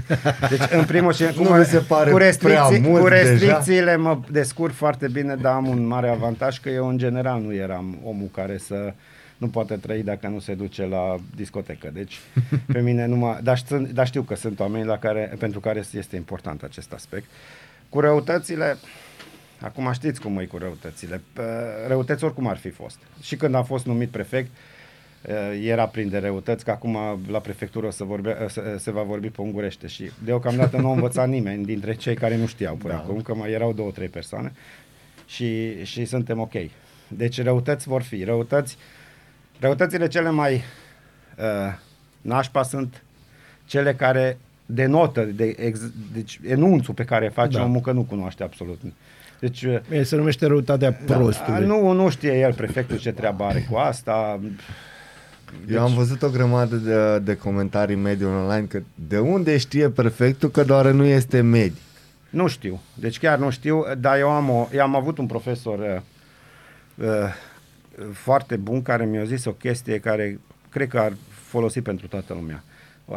Deci, în primul și Nu mi se pare cu, prea restricții, mult cu deja? restricțiile mă descurc foarte bine, dar am un mare avantaj că eu în general nu eram omul care să nu poate trăi dacă nu se duce la discotecă. Deci, pe mine nu mă... Dar, sunt- dar știu că sunt oameni la care, pentru care este important acest aspect. Cu răutățile, acum știți cum e cu răutățile. P- Răutăți oricum ar fi fost. Și când am fost numit prefect, eh, era plin de răutăți, că acum la prefectură se, vorbea, eh, se, se va vorbi pe ungurește și deocamdată nu a învățat nimeni dintre cei care nu știau până da. acum, că mai erau două, trei persoane și, și suntem ok. Deci răutăți vor fi. Răutăți, răutățile cele mai uh, nașpa sunt cele care denotă, de, ex, deci enunțul pe care face Da. da. omul că nu cunoaște absolut. Deci uh, E, se numește răutatea da, prostului. nu, nu știe el prefectul ce treabă are cu asta. Deci... Eu am văzut o grămadă de, de comentarii în mediul online că de unde știe prefectul că doar nu este medic. Nu știu, deci chiar nu știu, dar eu am, o, eu am avut un profesor uh, uh, foarte bun care mi-a zis o chestie care cred că ar folosi pentru toată lumea.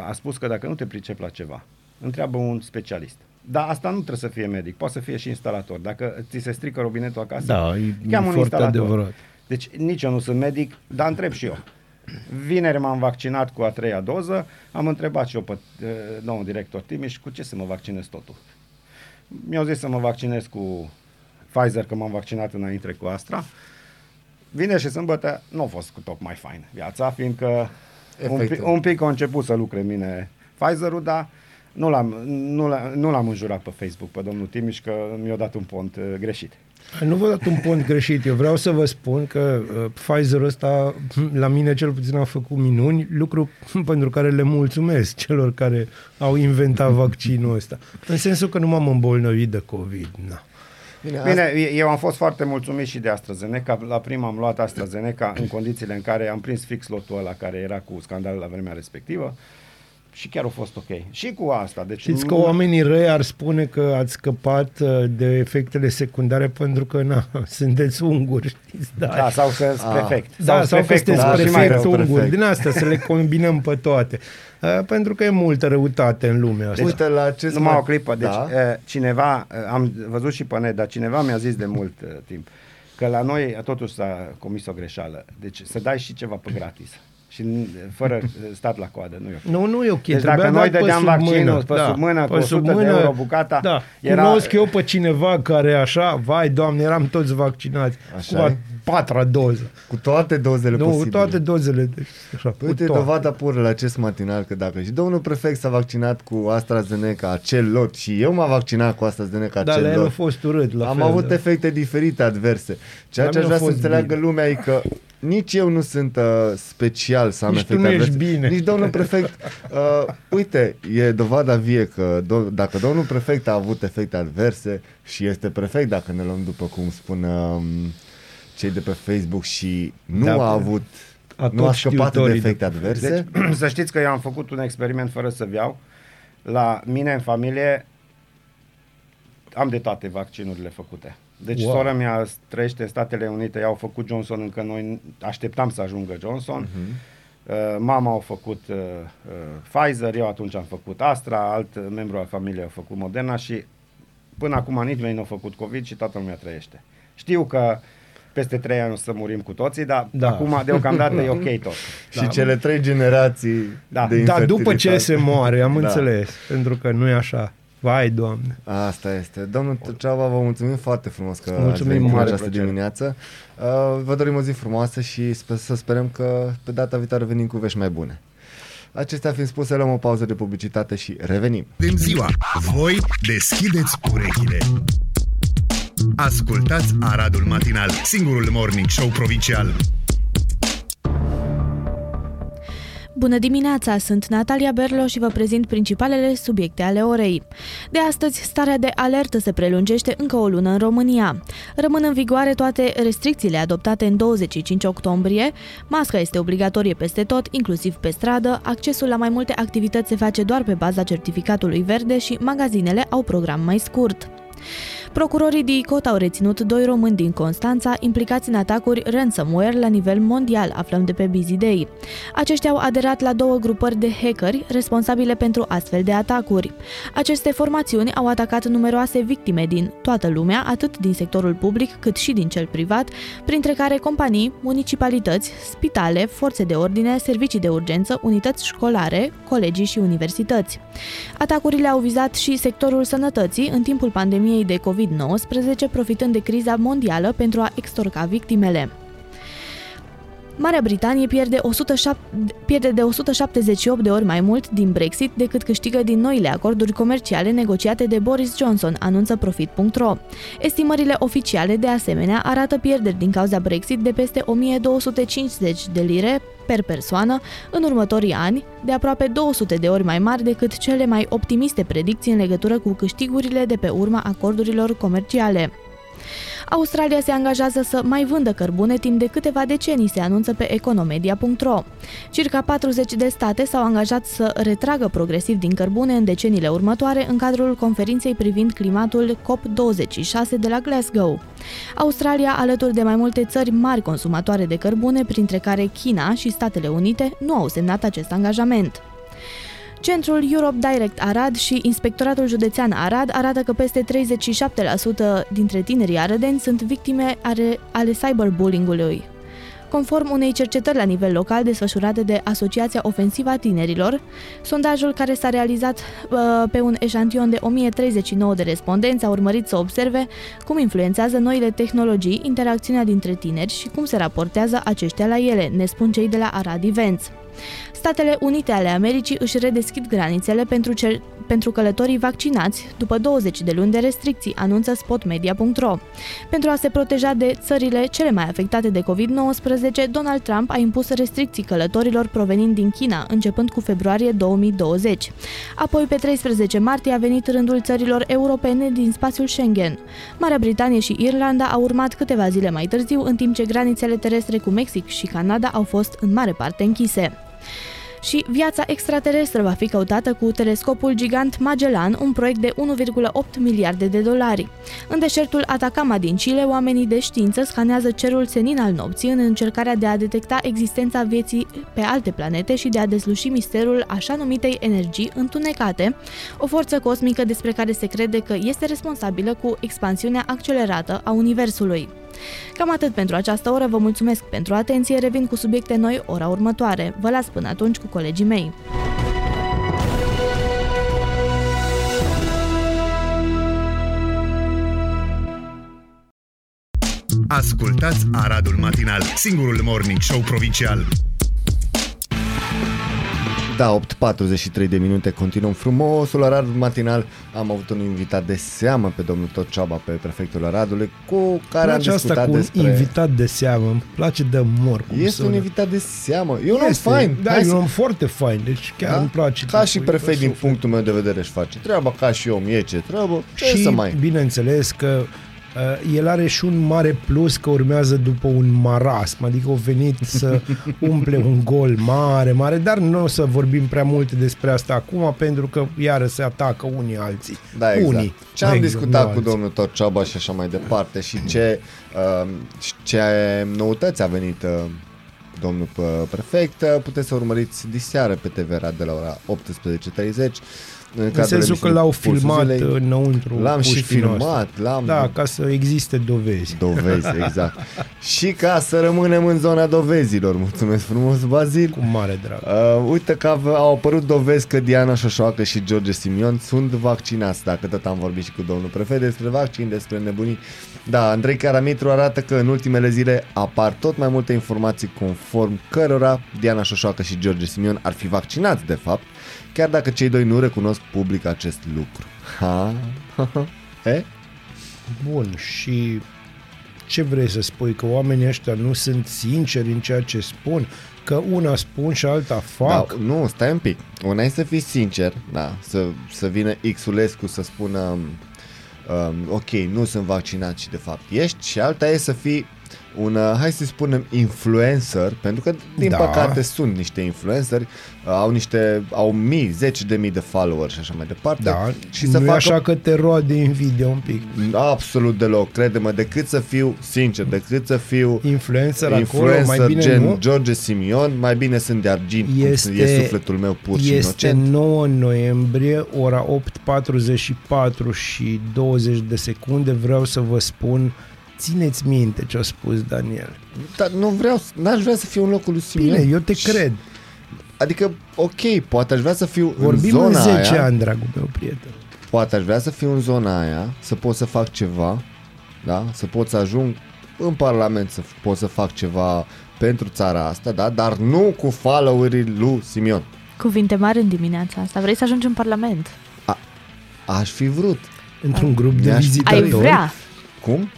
A spus că dacă nu te pricepi la ceva, întreabă un specialist. Dar asta nu trebuie să fie medic, poate să fie și instalator. Dacă ți se strică robinetul acasă, Da, e cheamă un foarte instalator. adevărat. Deci nici eu nu sunt medic, dar întreb și eu. Vineri m-am vaccinat cu a treia doză, am întrebat și eu pe uh, domnul director Timiș cu ce să mă vaccinez totul. Mi-au zis să mă vaccinez cu Pfizer, că m-am vaccinat înainte cu Astra. Vineri și sâmbătă nu a fost cu tocmai fain viața, fiindcă un pic, Efectiv. un pic a început să lucre în mine Pfizer-ul, dar nu l-am, nu, l-am, nu l-am înjurat pe Facebook pe domnul Timiș că mi-a dat un pont uh, greșit. Nu vă dat un pont greșit. Eu vreau să vă spun că uh, Pfizer ăsta, la mine cel puțin a făcut minuni, lucru pentru care le mulțumesc celor care au inventat vaccinul ăsta. În sensul că nu m-am îmbolnăvit de COVID. Na. Bine, Bine, eu am fost foarte mulțumit și de AstraZeneca. La prima am luat AstraZeneca în condițiile în care am prins fix lotul ăla care era cu scandalul la vremea respectivă și chiar a fost ok. Și cu asta. Deci Știți că nu- oamenii răi ar spune că ați scăpat uh, de efectele secundare pentru că na, sunteți unguri, știți? Da, Da, sau că sunt Ah. prefect. da sau că prefectul, sunteți da, și mai prefect rău, unguri. prefect. Din asta să le combinăm pe toate. Uh, pentru că e multă răutate în lumea asta. Uite, la acest Numai mai- o clipă. Deci Da. da. cineva, eh, am văzut și pe net, dar cineva mi-a zis de mult uh, timp că la noi eh, totuși s-a comis o greșeală. Deci să dai și ceva pe gratis. Și n- fără eh, stat la coadă, nu e ok. Nu, nu e ok. Deci trebuia dacă noi dat pe dădeam sub vaccinul mână. pe sub mână, cu pe 100 de euro bucata, da. era- Cunosc eu pe cineva care așa, vai doamne, eram toți vaccinați. Așa cu a e? patra doză. Cu toate dozele Nu, posibile. toate dozele. Deci, așa, cu Uite toate. dovada pură la acest matinal că dacă și domnul prefect s-a vaccinat cu AstraZeneca acel lot și eu m-am vaccinat cu AstraZeneca Dar acel la el a lot, fost urât. La am fel, avut da. efecte diferite adverse. Ceea La ce aș mine vrea a să fost înțeleagă bine. lumea e că nici eu nu sunt uh, special să am Nici tu efecte nu ești adverse. bine. Nici domnul prefect. Uh, uite, e dovada vie că do- dacă domnul prefect a avut efecte adverse și este prefect, dacă ne luăm după cum spun um, cei de pe Facebook și nu Da, a pe- avut a nu a tot scăpat de știutorii efecte de- adverse. Deci, să știți că eu am făcut un experiment fără să viau. La mine în familie am de toate vaccinurile făcute. Deci Wow. wow. sora mea trăiește în Statele Unite, ea au făcut Johnson, încă noi așteptam să ajungă Johnson. Uh-huh. Uh, mama a făcut uh, uh, Pfizer, eu atunci am făcut Astra, alt uh, membru al familiei a făcut Moderna și până acum nimeni nu a făcut COVID și toată lumea trăiește. Știu că peste trei ani o să murim cu toții, dar Da. da. acum deocamdată e ok tot. Și cele trei generații Da. de Da, după ce infertilitate. se moare, am Da. înțeles. Pentru că nu e așa. Vai, doamne. Asta este. Domnul Ceava, vă mulțumim foarte frumos că Mulțumim, ați venit în mare această plăcere. dimineață. Uh, vă dorim o zi frumoasă și sper, să sperăm că pe data viitoare venim cu vești mai bune. Acestea fiind spuse, luăm o pauză de publicitate și revenim. Dem ziua, voi deschideți urechile. Ascultați Aradul Matinal, singurul morning show provincial. Bună dimineața, sunt Natalia Berlo și vă prezint principalele subiecte ale orei. De astăzi, starea de alertă se prelungește încă o lună în România. Rămân în vigoare toate restricțiile adoptate în 25 octombrie, masca este obligatorie peste tot, inclusiv pe stradă, accesul la mai multe activități se face doar pe baza certificatului verde și magazinele au program mai scurt. Procurorii DICOT au reținut doi români din Constanța implicați în atacuri ransomware la nivel mondial, aflăm de pe Busy Day. Aceștia au aderat la două grupări de hackeri responsabile pentru astfel de atacuri. Aceste formațiuni au atacat numeroase victime din toată lumea, atât din sectorul public cât și din cel privat, printre care companii, municipalități, spitale, forțe de ordine, servicii de urgență, unități școlare, colegii și universități. Atacurile au vizat și sectorul sănătății în timpul pandemiei de COVID-19, profitând de criza mondială pentru a extorca victimele. Marea Britanie pierde, 107, pierde de 178 de ori mai mult din Brexit decât câștigă din noile acorduri comerciale negociate de Boris Johnson, anunță Profit.ro. Estimările oficiale, de asemenea, arată pierderi din cauza Brexit de peste 1250 de lire per persoană în următorii ani, de aproape 200 de ori mai mari decât cele mai optimiste predicții în legătură cu câștigurile de pe urma acordurilor comerciale. Australia se angajează să mai vândă cărbune timp de câteva decenii, se anunță pe economedia.ro. Circa 40 de state s-au angajat să retragă progresiv din cărbune în deceniile următoare în cadrul conferinței privind climatul COP26 de la Glasgow. Australia, alături de mai multe țări mari consumatoare de cărbune, printre care China și Statele Unite, nu au semnat acest angajament. Centrul Europe Direct Arad și Inspectoratul Județean Arad arată că peste 37% dintre tinerii arădenți sunt victime ale, ale cyberbullying-ului. Conform unei cercetări la nivel local desfășurate de Asociația Ofensivă a Tinerilor, sondajul care s-a realizat uh, pe un eșantion de 1039 de respondenți a urmărit să observe cum influențează noile tehnologii interacțiunea dintre tineri și cum se raportează aceștia la ele, ne spun cei de la Arad Events. Statele Unite ale Americii își redeschid granițele pentru, cer- pentru călătorii vaccinați după 20 de luni de restricții, anunță spotmedia.ro. Pentru a se proteja de țările cele mai afectate de COVID-19, Donald Trump a impus restricții călătorilor provenind din China, începând cu februarie 2020. Apoi, pe 13 martie, a venit rândul țărilor europene din spațiul Schengen. Marea Britanie și Irlanda au urmat câteva zile mai târziu, în timp ce granițele terestre cu Mexic și Canada au fost în mare parte închise și viața extraterestră va fi căutată cu telescopul gigant Magellan, un proiect de 1,8 miliarde de dolari. În deșertul Atacama din Chile, oamenii de știință scanează cerul senin al nopții în încercarea de a detecta existența vieții pe alte planete și de a desluși misterul așa numitei energii întunecate, o forță cosmică despre care se crede că este responsabilă cu expansiunea accelerată a Universului. Cam atât pentru această oră, vă mulțumesc pentru atenție, revin cu subiecte noi ora următoare. Vă las până atunci cu colegii mei. Ascultați Aradul Matinal, singurul morning show provincial. Da, 8.43 de minute, continuăm frumosul Arad matinal. Am avut un invitat de seamă pe domnul Tocioaba, pe prefectul Aradului, cu care am place asta discutat cu un despre... invitat de seamă. Îmi place de mor. cum Este sună. un invitat de seamă. E un om Este, fain. Da, Hai e să- un om foarte fain. Deci chiar Da? îmi place. Ca și tipul, e prefect pe din suflet. punctul meu de vedere își face treaba, ca și om e ce treabă, ce Și să mai... bineînțeles că uh, el are și un mare plus că urmează după un marasm, adică au venit să umple un gol mare, mare, dar nu o să vorbim prea multe despre asta acum pentru că iară se atacă unii alții. Da, exact. Unii. Ce am Exact, discutat nu cu alții. domnul Torceaba și așa mai departe și ce, uh, și ce noutăți a venit uh, domnul uh, prefect, uh, puteți să urmăriți diseară pe TVR de la ora 18.30. În, În cadrul sensul că emisiunii l-au Pulsul filmat Zilei. înăuntru. L-am și puștii noastre. filmat, l-am Da, ca să existe dovezi. dovezi, exact. și ca să rămânem în zona dovezilor. Mulțumesc frumos, Bazil. Cu mare drag. Uh, uite că ave- au apărut dovezi că Diana Șoșoacă și George Simion sunt vaccinați, dacă tot am vorbit și cu domnul prefect despre vaccin, despre nebunii. Da, Andrei Caramitru arată că în ultimele zile apar tot mai multe informații conform cărora Diana Șoșoacă și George Simion ar fi vaccinați de fapt, chiar dacă cei doi nu recunosc public acest lucru. Ha? e? Bun, și ce vrei să spui? Că oamenii ăștia nu sunt sinceri în ceea ce spun? Că una spun și alta fac? Da, nu, stai un pic. Una e să fii sincer, da, să, să vină Xulescu să spună um, ok, nu sunt vaccinat și de fapt ești și alta e să fii un, uh, hai să spunem, influencer, pentru că din Da. păcate sunt niște influenceri, uh, au niște, au mii, zeci de mii de followers și așa mai departe. Da, și și să nu e facă așa că te roade invidia un pic. absolut deloc, crede-mă, decât să fiu sincer, decât să fiu Influencer, acolo, influencer mai bine gen nu? George Simion, mai bine sunt de argint, Este- cum e sufletul meu pur și Este inocent. 9 noiembrie, ora 8.44 și 20 de secunde. Vreau să vă spun, țineți minte ce a spus Daniel. Dar nu vreau, n-aș vrea să fiu în locul lui Simion. Bine, eu te Și- cred. Adică, ok, poate aș vrea să fiu Vorbim în în zona 10 aia, ani, dragul meu prieten. poate aș vrea să fiu în zona aia, să pot să fac ceva, da? Să pot să ajung în Parlament, să f- pot să fac ceva pentru țara asta, da? Dar nu cu followerii lui Simion. Cuvinte mari în dimineața asta. Vrei să ajungi în Parlament? Aș fi vrut. Într-un grup de Mi-aș- vizitatori. Ai vrea. Cum?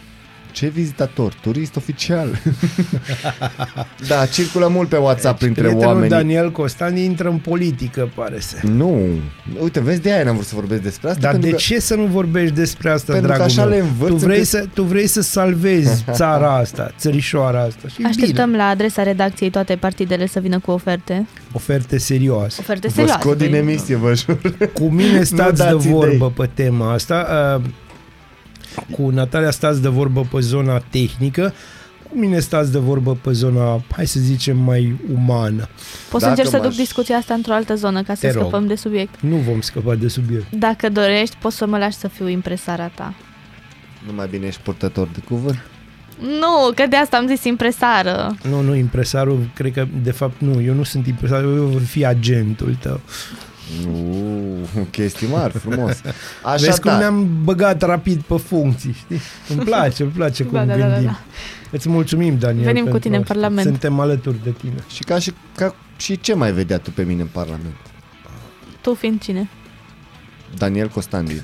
Ce vizitator? Turist oficial. da, circulă mult pe WhatsApp printre Deci, Prietenul oamenii. Daniel Costan intră în politică, pare să. Nu. Uite, vezi, de aia n-am vrut să vorbesc despre asta. Dar pentru de că... ce să nu vorbești despre asta, Pentru că dragul așa meu? le învăț tu vrei, încât- să, tu vrei să salvezi țara asta, țărișoara asta. Și Așteptăm bine, la adresa redacției toate partidele să vină cu oferte. oferte serioase. Oferte Vă serioase. scot din Păi, emisie, vă jur. Cu mine stați de dați vorbă pe tema asta. uh, Cu Natalia stați de vorbă pe zona tehnică. Cu mine stați de vorbă pe zona, hai să zicem, mai umană. Pot să Dacă încerc să duc m-aș- discuția asta într-o altă zonă ca să Te rog. scăpăm de subiect. Nu vom scăpa de subiect. Dacă dorești, poți să mă lași să fiu impresara ta. Nu mai bine ești purtător de cuvânt. Nu, că de asta am zis impresară. Nu, nu, impresarul, cred că, de fapt, nu, eu nu sunt impresarul, eu voi fi agentul tău. Nu, chestii mari, frumos. Așa Vezi cum da. ne-am băgat rapid pe funcții, știi? Îmi place, îmi place cum Da, da, da, gândim. da, da. Îți mulțumim, Daniel. Venim cu pentru tine în asta. Parlament. Suntem alături de tine. Și ca și ca Și ce mai vedea tu pe mine în Parlament? Tu fiind cine? Daniel Costandi.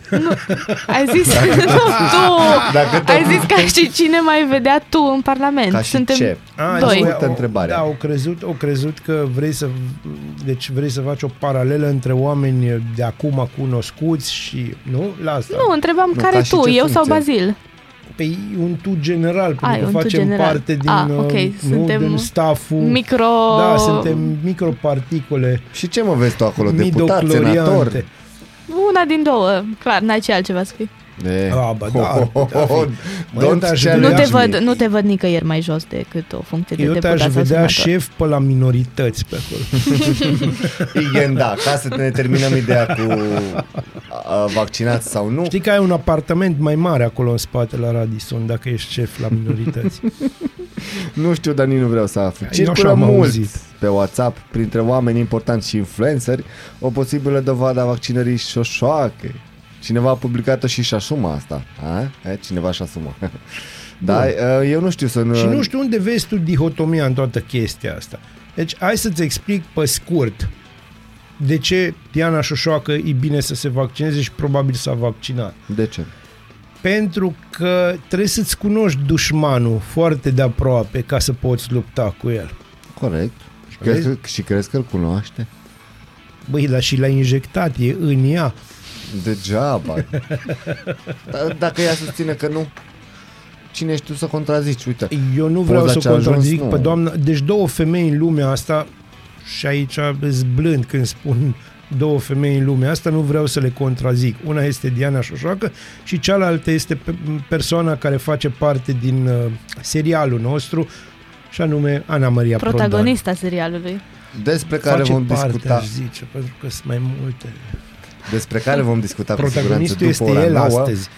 Ai zis nu, tu! Dacă te- Ai zis ca și cine mai vedea tu în Parlament. Ca și Suntem ce? A, doi. deci, Scurtă o- întrebare. Da, au crezut, au crezut că vrei să deci vrei să faci o paralelă între oameni de acum cunoscuți și nu? La asta. Nu, întrebam Nu, care ca și tu, ce eu sau funcție? Bazil. Pe un tu general, pentru Ai, că un tu facem general. parte din, Ah, ok, uh, nu, suntem din stafful. Micro... Da, suntem microparticule Și ce mă vezi tu acolo? Deputat, senator? Midocloriante. Una din două, clar, n-ai ce altceva să fii. E. Ah, ba da, ar putea fi. Mă, eu Don't te-aș challenge Nu te, me. văd, nu te văd nicăieri mai jos decât o funcție de Eu deputat te-aș sau vedea senator. șef pe la minorități pe acolo. Igen, da, ca să ne terminăm ideea cu a, vaccinați sau nu. Știi că ai un apartament mai mare acolo în spate la Radisson, dacă ești șef la minorități. Nu știu, dar nici nu vreau să aflu. Eu Circulă așa am mult auzit. pe WhatsApp, printre oameni importanți și influenceri, o posibilă dovadă a vaccinării șoșoache. Cineva a publicat-o și și asumă asta. A? E, cineva și asumă. da, uh, eu nu știu să... Și nu știu unde vezi tu dihotomia în toată chestia asta. Deci, hai să-ți explic pe scurt de ce Diana Șoșoacă e bine să se vaccineze și probabil s-a vaccinat. De ce? Pentru că trebuie să-ți cunoști dușmanul foarte de aproape ca să poți lupta cu el. Corect. Și Vezi? crezi, că, și crezi că îl cunoaște? Băi, dar și l-a injectat, e în ea. Degeaba. D- dacă ea susține că nu, cine ești tu să contrazici? Uite, Eu nu Poți vreau la să ce a ajuns? contrazic Nu. pe doamna. Deci două femei în lumea asta și aici îs blând când spun două femei în lumea asta, nu vreau să le contrazic. Una este Diana Șoșoacă și cealaltă este pe- persoana care face parte din uh, serialul nostru și anume Ana Maria Prodan. Protagonista serialului. despre care Face vom parte, discuta, aș zice, pentru că sunt mai multe. Despre care vom discuta cu siguranță Protagonistul după este ora el 9. astăzi.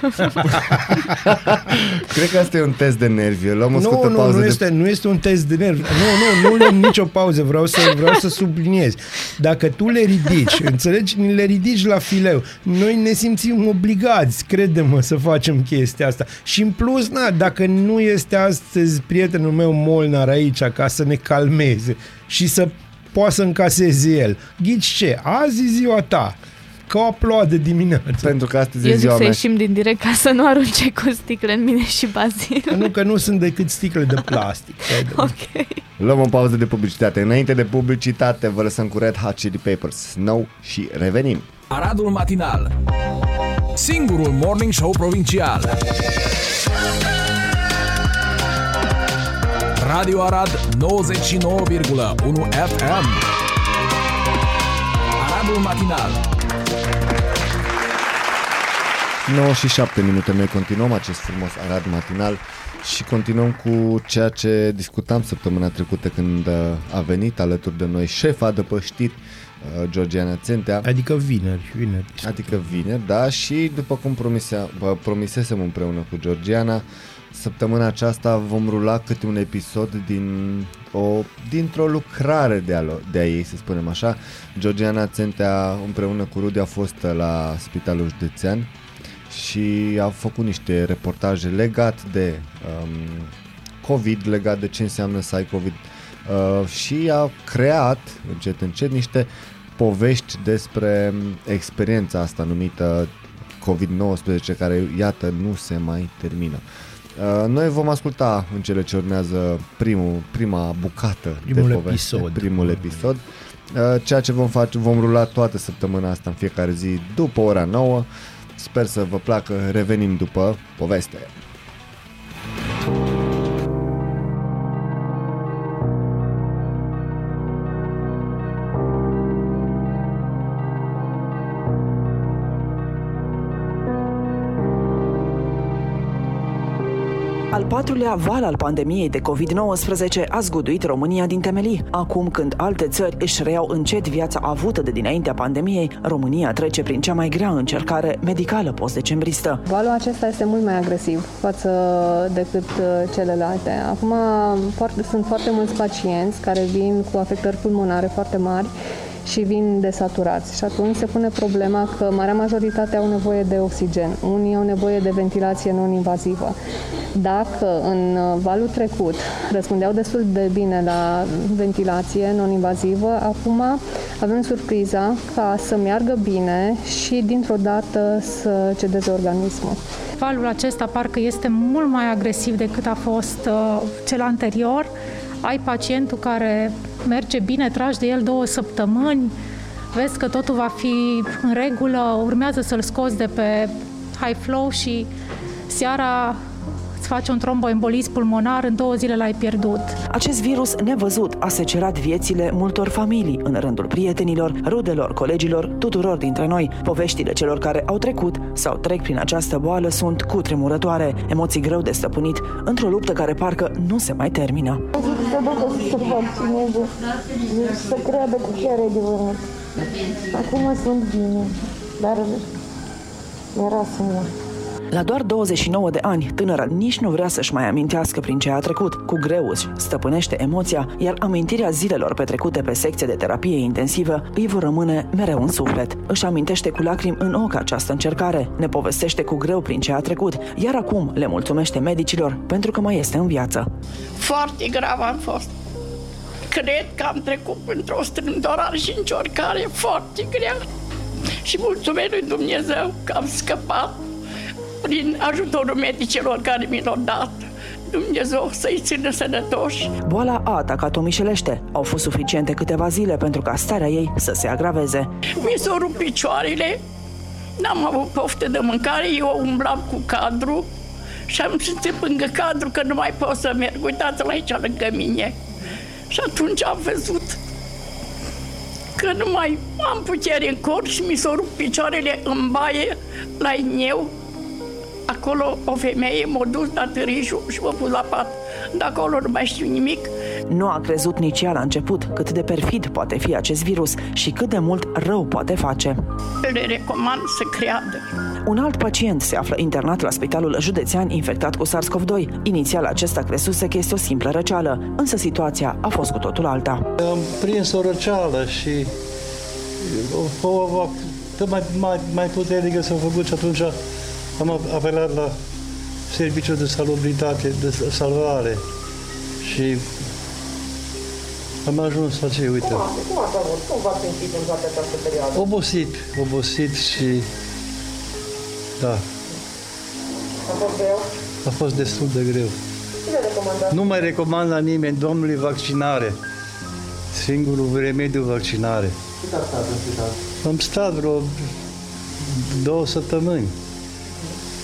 Cred că asta e un test de nervi. Luăm o Nu, scurtă nu, pauză nu de... este, nu este un test de nervi. Nu, nu, nu luăm nicio pauză. Vreau să, vreau să subliniez. Dacă tu le ridici, înțelegi, ni le ridici la fileu. Noi ne simțim obligați, crede-mă, să facem chestia asta. Și în plus, na, dacă nu este astăzi prietenul meu Molnar aici ca să ne calmeze și să poată să încaseze el, ghici ce? Azi e ziua ta. Ca o aplaude dimineața. Pentru că astăzi Eu e zic ziua să mea. ieșim din direct ca să nu arunce cu sticle în mine și Bazil. Nu că nu sunt decât sticle de plastic. crede-mă. Ok. Luăm o pauză de publicitate. Înainte de publicitate, vă lăsăm cu Red Hot Chili Peppers, Snow și revenim. Aradul Matinal Singurul Morning Show Provincial Radio Arad 99,1 FM Aradul Matinal 9 și 7 minute. Noi continuăm acest frumos Arad matinal și continuăm cu ceea ce discutam săptămâna trecută când uh, a venit alături de noi șefa de păștiri, uh, Georgiana Țentea. Adică vineri, vineri. Adică vineri, da, și după cum promisea, bă, promisesem împreună cu Georgiana, săptămâna aceasta vom rula câte un episod din o, dintr-o lucrare de a, lo- de a ei, să spunem așa. Georgiana Țentea împreună cu Rudi a fost la Spitalul Județean și a făcut niște reportaje legat de um, COVID, legat de ce înseamnă să ai COVID uh, și a creat încet încet niște povești despre experiența asta numită COVID-19 care, iată, nu se mai termină. Uh, Noi vom asculta în cele ce urmează primul, prima bucată Primul de poveste, episod. primul episod. Uh, Ceea ce vom face, vom rula toată săptămâna asta în fiecare zi după ora 9. Sper să vă placă, revenim după poveste. Al patrulea val al pandemiei de COVID-19 a zguduit România din temelii. Acum când alte țări își reiau încet viața avută de dinaintea pandemiei, România trece prin cea mai grea încercare medicală post-decembristă. Valul acesta este mult mai agresiv față decât uh, celelalte. Acum foarte, sunt foarte mulți pacienți care vin cu afectări pulmonare foarte mari și vin desaturați. Și atunci se pune problema că marea majoritate au nevoie de oxigen, unii au nevoie de ventilație non-invazivă. Dacă în valul trecut răspundeau destul de bine la ventilație non-invazivă, acum avem surpriza ca să meargă bine și dintr-o dată să cedeze organismul. Valul acesta parcă este mult mai agresiv decât a fost uh, cel anterior. Ai pacientul care merge bine, tragi de el două săptămâni, vezi că totul va fi în regulă, urmează să-l scoți de pe high flow și seara îți faci un tromboembolism pulmonar, în două zile l-ai pierdut. Acest virus nevăzut a secerat viețile multor familii în rândul prietenilor, rudelor, colegilor, tuturor dintre noi. Poveștile celor care au trecut sau trec prin această boală sunt cutremurătoare, emoții greu de stăpânit, într-o luptă care parcă nu se mai termină. Să ducă să se vaccineze, să creadă că chiar e adevărat. Acum sunt bine, dar era să mor. La doar 29 de ani, tânăra nici nu vrea să-și mai amintească prin ce a trecut. Cu greu își stăpânește emoția, iar amintirea zilelor petrecute pe secție de terapie intensivă îi vor rămâne mereu în suflet. Își amintește cu lacrimi în ochi această încercare, ne povestește cu greu prin ce a trecut, iar acum le mulțumește medicilor pentru că mai este în viață. Foarte grav am fost. Cred că am trecut printr-o strâmtorare și încercare foarte grea. Și mulțumesc lui Dumnezeu că am scăpat prin ajutorul medicilor care mi l-au dat. Dumnezeu să-i țină sănătoși. Boala a atacat-o mișelește. Au fost suficiente câteva zile pentru ca starea ei să se agraveze. Mi s-au rupt picioarele, n-am avut poftă de mâncare, eu umblam cu cadru și am simțit lângă cadru că nu mai pot să merg. Uitați-l aici lângă mine. Și atunci am văzut că nu mai am putere în corp și mi s-au rupt picioarele în baie la ineu Acolo o femeie m-a dus la târișul și m-a pus la pat. De acolo nu mai știu nimic. Nu a crezut nici ea la început cât de perfid poate fi acest virus și cât de mult rău poate face. Le recomand să creadă. Un alt pacient se află internat la spitalul județean infectat cu SARS-CoV-2. Inițial acesta crezuse că este o simplă răceală, însă situația a fost cu totul alta. Am prins o răceală și o, o, o, mai, mai, mai puternică s-a făcut și atunci am apelat la serviciul de salubritate, de salvare și am ajuns la ce, uite. Cum, cum ați avut? Cum v-ați simțit în toată această perioadă? Obosit, obosit și da. A fost greu? A fost destul de greu. Ce Nu mai recomand la nimeni, domnului, vaccinare. Singurul remediu vaccinare. Cât a stat în spital? Am stat vreo două săptămâni.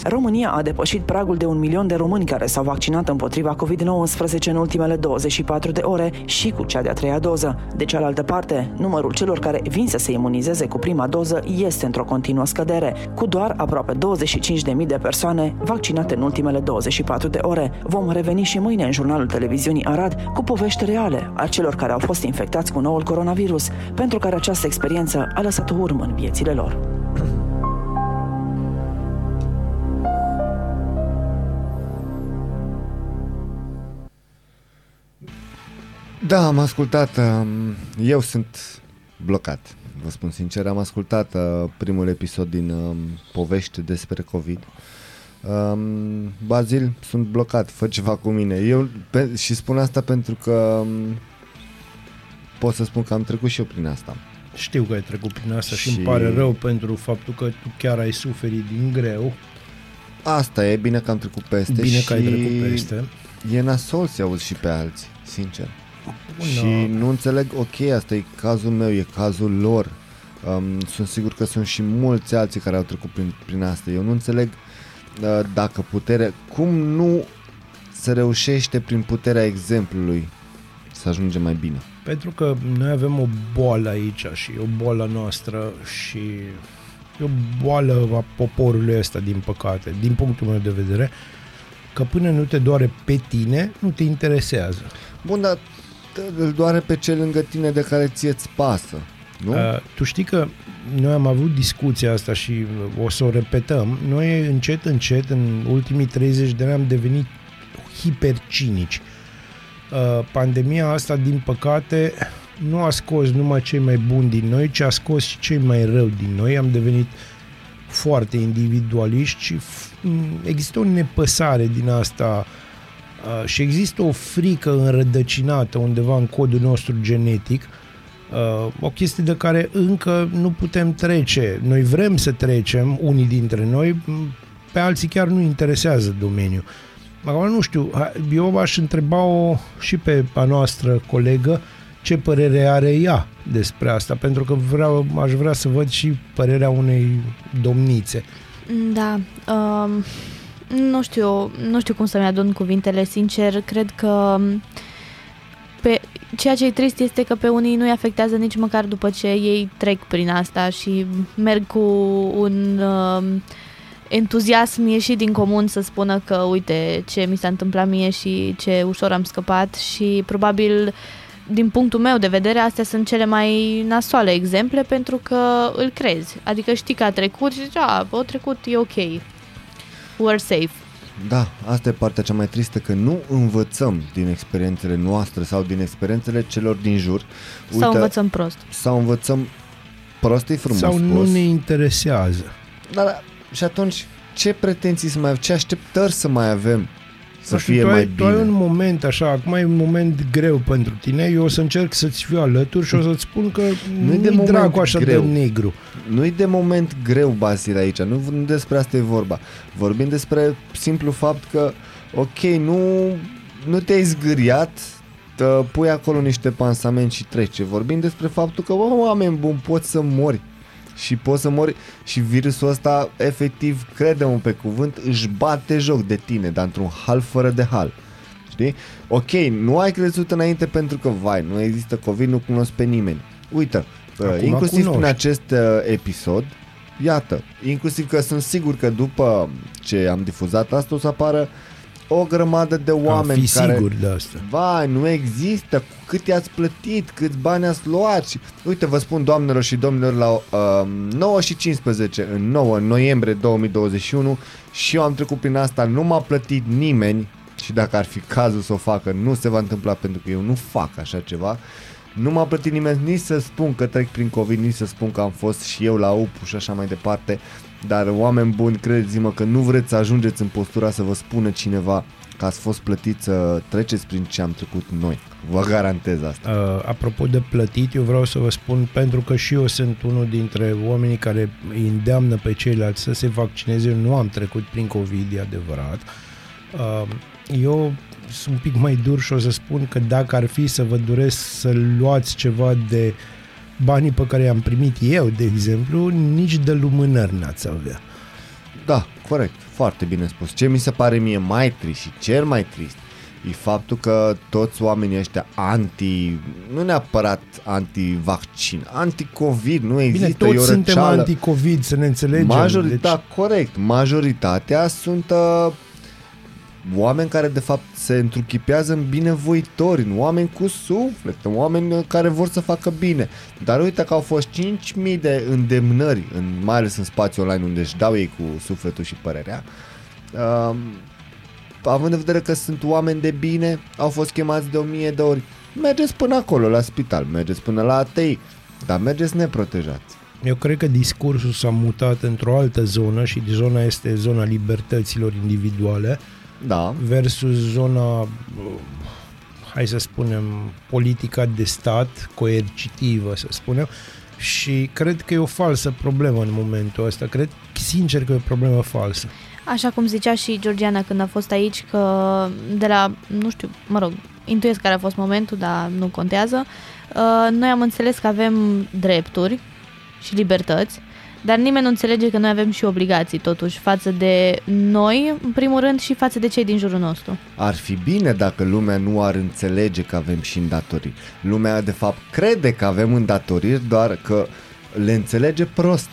România a depășit pragul de un milion de români care s-au vaccinat împotriva COVID-19 în ultimele 24 de ore și cu cea de-a treia doză. De cealaltă parte, numărul celor care vin să se imunizeze cu prima doză este într-o continuă scădere, cu doar aproape 25.000 de persoane vaccinate în ultimele 24 de ore. Vom reveni și mâine în jurnalul televiziunii Arad cu povești reale a celor care au fost infectați cu noul coronavirus, pentru care această experiență a lăsat o urmă în viețile lor. Da, am ascultat. um, Eu sunt blocat. Vă spun sincer, am ascultat uh, primul episod din um, povești despre COVID. Um, Bazil, sunt blocat, fă ceva cu mine. Eu pe, și spun asta pentru că um, pot să spun că am trecut și eu prin asta. Știu că ai trecut prin asta și, Și- și îmi pare rău pentru faptul că tu chiar ai suferit din greu. Asta e, bine că am trecut peste Bine și că ai trecut peste. E nasol să auzi și pe alții, sincer. Bun, și da. nu înțeleg, ok, asta e cazul meu, e cazul lor. Um, sunt sigur că sunt și mulți alții care au trecut prin, prin asta. Eu nu înțeleg uh, dacă putere, cum nu se reușește prin puterea exemplului să ajungem mai bine. Pentru că noi avem o boală aici și e o boală noastră și e o boală a poporului ăsta, din păcate, din punctul meu de vedere, că până nu te doare pe tine, nu te interesează. Bun, dar t- îl doare pe cel lângă tine de care ție-ți pasă, nu? Uh, tu știi că noi am avut discuția asta și o să o repetăm. Noi încet, încet, în ultimii 30 de ani am devenit hipercinici. Uh, pandemia asta, din păcate, nu a scos numai cei mai buni din noi, ci a scos și cei mai rău din noi. Am devenit foarte individualiști și f- m, există o nepăsare din asta uh, și există o frică înrădăcinată undeva în codul nostru genetic, uh, o chestie de care încă nu putem trece. Noi vrem să trecem, unii dintre noi, m, pe alții chiar nu interesează domeniul. Acum nu știu, ha- eu aș întreba-o și pe a noastră colegă ce părere are ea despre asta, pentru că vreau, aș vrea să văd și părerea unei domnițe. Da. Um, nu știu, nu știu cum să-mi adun cuvintele, sincer, cred că um, pe, ceea ce e trist este că pe unii nu-i afectează nici măcar după ce ei trec prin asta și merg cu un um, entuziasm ieșit din comun să spună că uite ce mi s-a întâmplat mie și ce ușor am scăpat și probabil din punctul meu de vedere, astea sunt cele mai nasoale exemple pentru că îl crezi. Adică știi că a trecut și zici, a, a trecut, e ok. We're safe. Da, asta e partea cea mai tristă, că nu învățăm din experiențele noastre sau din experiențele celor din jur. Sau învățăm prost. Sau învățăm prost, e frumos Sau nu spus. ne interesează. Da, da, și atunci ce pretenții să mai avem, ce așteptări să mai avem să Nu știu, fie tu mai ai, tu ai bine? un moment așa, acum e un moment greu pentru tine, eu o să încerc să-ți fiu alături și o să-ți spun că Nu-i de nu-i moment dracu așa greu. de negru. Nu-i de moment greu, Basil, aici, nu, nu despre asta e vorba. Vorbim despre simplu fapt că, ok, nu, nu te-ai zgâriat, tă, pui acolo niște pansament și trece. Vorbim despre faptul că, bă, oameni buni, poți să mori. Și poți să mori și virusul ăsta, efectiv, crede-mă pe cuvânt, își bate joc de tine, dar într-un hal fără de hal. Știi? Ok, nu ai crezut înainte pentru că, vai, nu există COVID, nu cunosc pe nimeni. Uită, Acum uh, inclusiv prin cunoști. acest uh, episod, iată, inclusiv că sunt sigur că după ce am difuzat asta o să apară o grămadă de oameni fi care... sigur de asta. Vai, nu există, cu cât i-ați plătit, câți bani ați luat și... Uite, vă spun doamnelor și domnilor, la uh, 9 și 15, în 9 noiembrie 2021 și eu am trecut prin asta, nu m-a plătit nimeni și dacă ar fi cazul să o facă, nu se va întâmpla pentru că eu nu fac așa ceva. Nu m-a plătit nimeni nici să spun că trec prin COVID, nici să spun că am fost și eu la UPU și așa mai departe. Dar oameni buni, credeți-mă că nu vreți să ajungeți în postura să vă spună cineva că ați fost plătit să treceți prin ce am trecut noi. Vă garantez asta. Uh, apropo de plătit, eu vreau să vă spun, pentru că și eu sunt unul dintre oamenii care îi îndeamnă pe ceilalți să se vaccineze. Eu nu am trecut prin COVID, e adevărat. Uh, eu sunt un pic mai dur și o să spun că dacă ar fi să vă doresc să luați ceva de banii pe care i-am primit eu, de exemplu, nici de lumânări n-ați avea. Da, corect, foarte bine spus. Ce mi se pare mie mai trist și cel mai trist e faptul că toți oamenii ăștia anti, nu neapărat anti-vaccin, anti-covid, nu există Bine, toți e o suntem răceală. anti-COVID, să ne înțelegem. Majori- deci, Da, corect. Majoritatea sunt uh, oameni care de fapt se întruchipează în binevoitori, în oameni cu suflet, în oameni uh, care vor să facă bine. Dar uite că au fost 5.000 de îndemnări, în, mai ales în spațiu online unde își dau ei cu sufletul și părerea. Uh, având în vedere că sunt oameni de bine, au fost chemați de o mie de ori. Mergeți până acolo, la spital, mergeți până la ATI, dar mergeți neprotejați. Eu cred că discursul s-a mutat într-o altă zonă și zona este zona libertăților individuale da. versus zona, uh, hai să spunem, politica de stat, coercitivă, să spunem, și cred că e o falsă problemă în momentul ăsta. Cred sincer că e o problemă falsă. Așa cum zicea și Georgiana când a fost aici, că de la, nu știu, mă rog, intuiesc care a fost momentul, dar nu contează, uh, noi am înțeles că avem drepturi și libertăți, dar nimeni nu înțelege că noi avem și obligații, totuși, față de noi, în primul rând, și față de cei din jurul nostru. Ar fi bine dacă lumea nu ar înțelege că avem și îndatoriri. Lumea, de fapt, crede că avem îndatoriri, doar că le înțelege prost.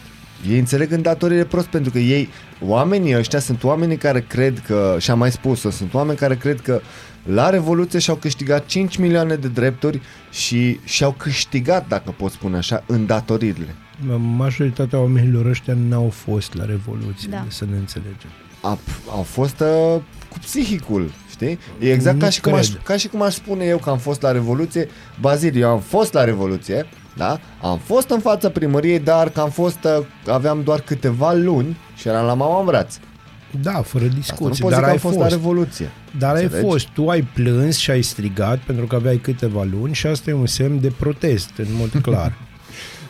Ei înțeleg îndatoririle prost pentru că ei, oamenii ăștia sunt oamenii care cred că, și am mai spus-o, sunt oameni care cred că la Revoluție și-au câștigat 5 milioane de drepturi și și-au câștigat, dacă pot spune așa, îndatoririle. Majoritatea oamenilor ăștia n-au fost la Revoluție, Da. da. să ne înțelegem. A, au fost uh, cu psihicul, Știi? E exact Nu ca și, cum aș, cred. ca și cum aș spune eu că am fost la Revoluție. Bazil, eu am fost la Revoluție, da? Am fost în fața primăriei, dar că am fost, uh, aveam doar câteva luni și eram la mama în brațe. Da, fără Asta nu discuție, pot dar zic că ai am fost, fost. la Revoluție. Dar ai Înțelegi? fost, tu ai plâns și ai strigat pentru că aveai câteva luni și asta e un semn de protest, în mod clar.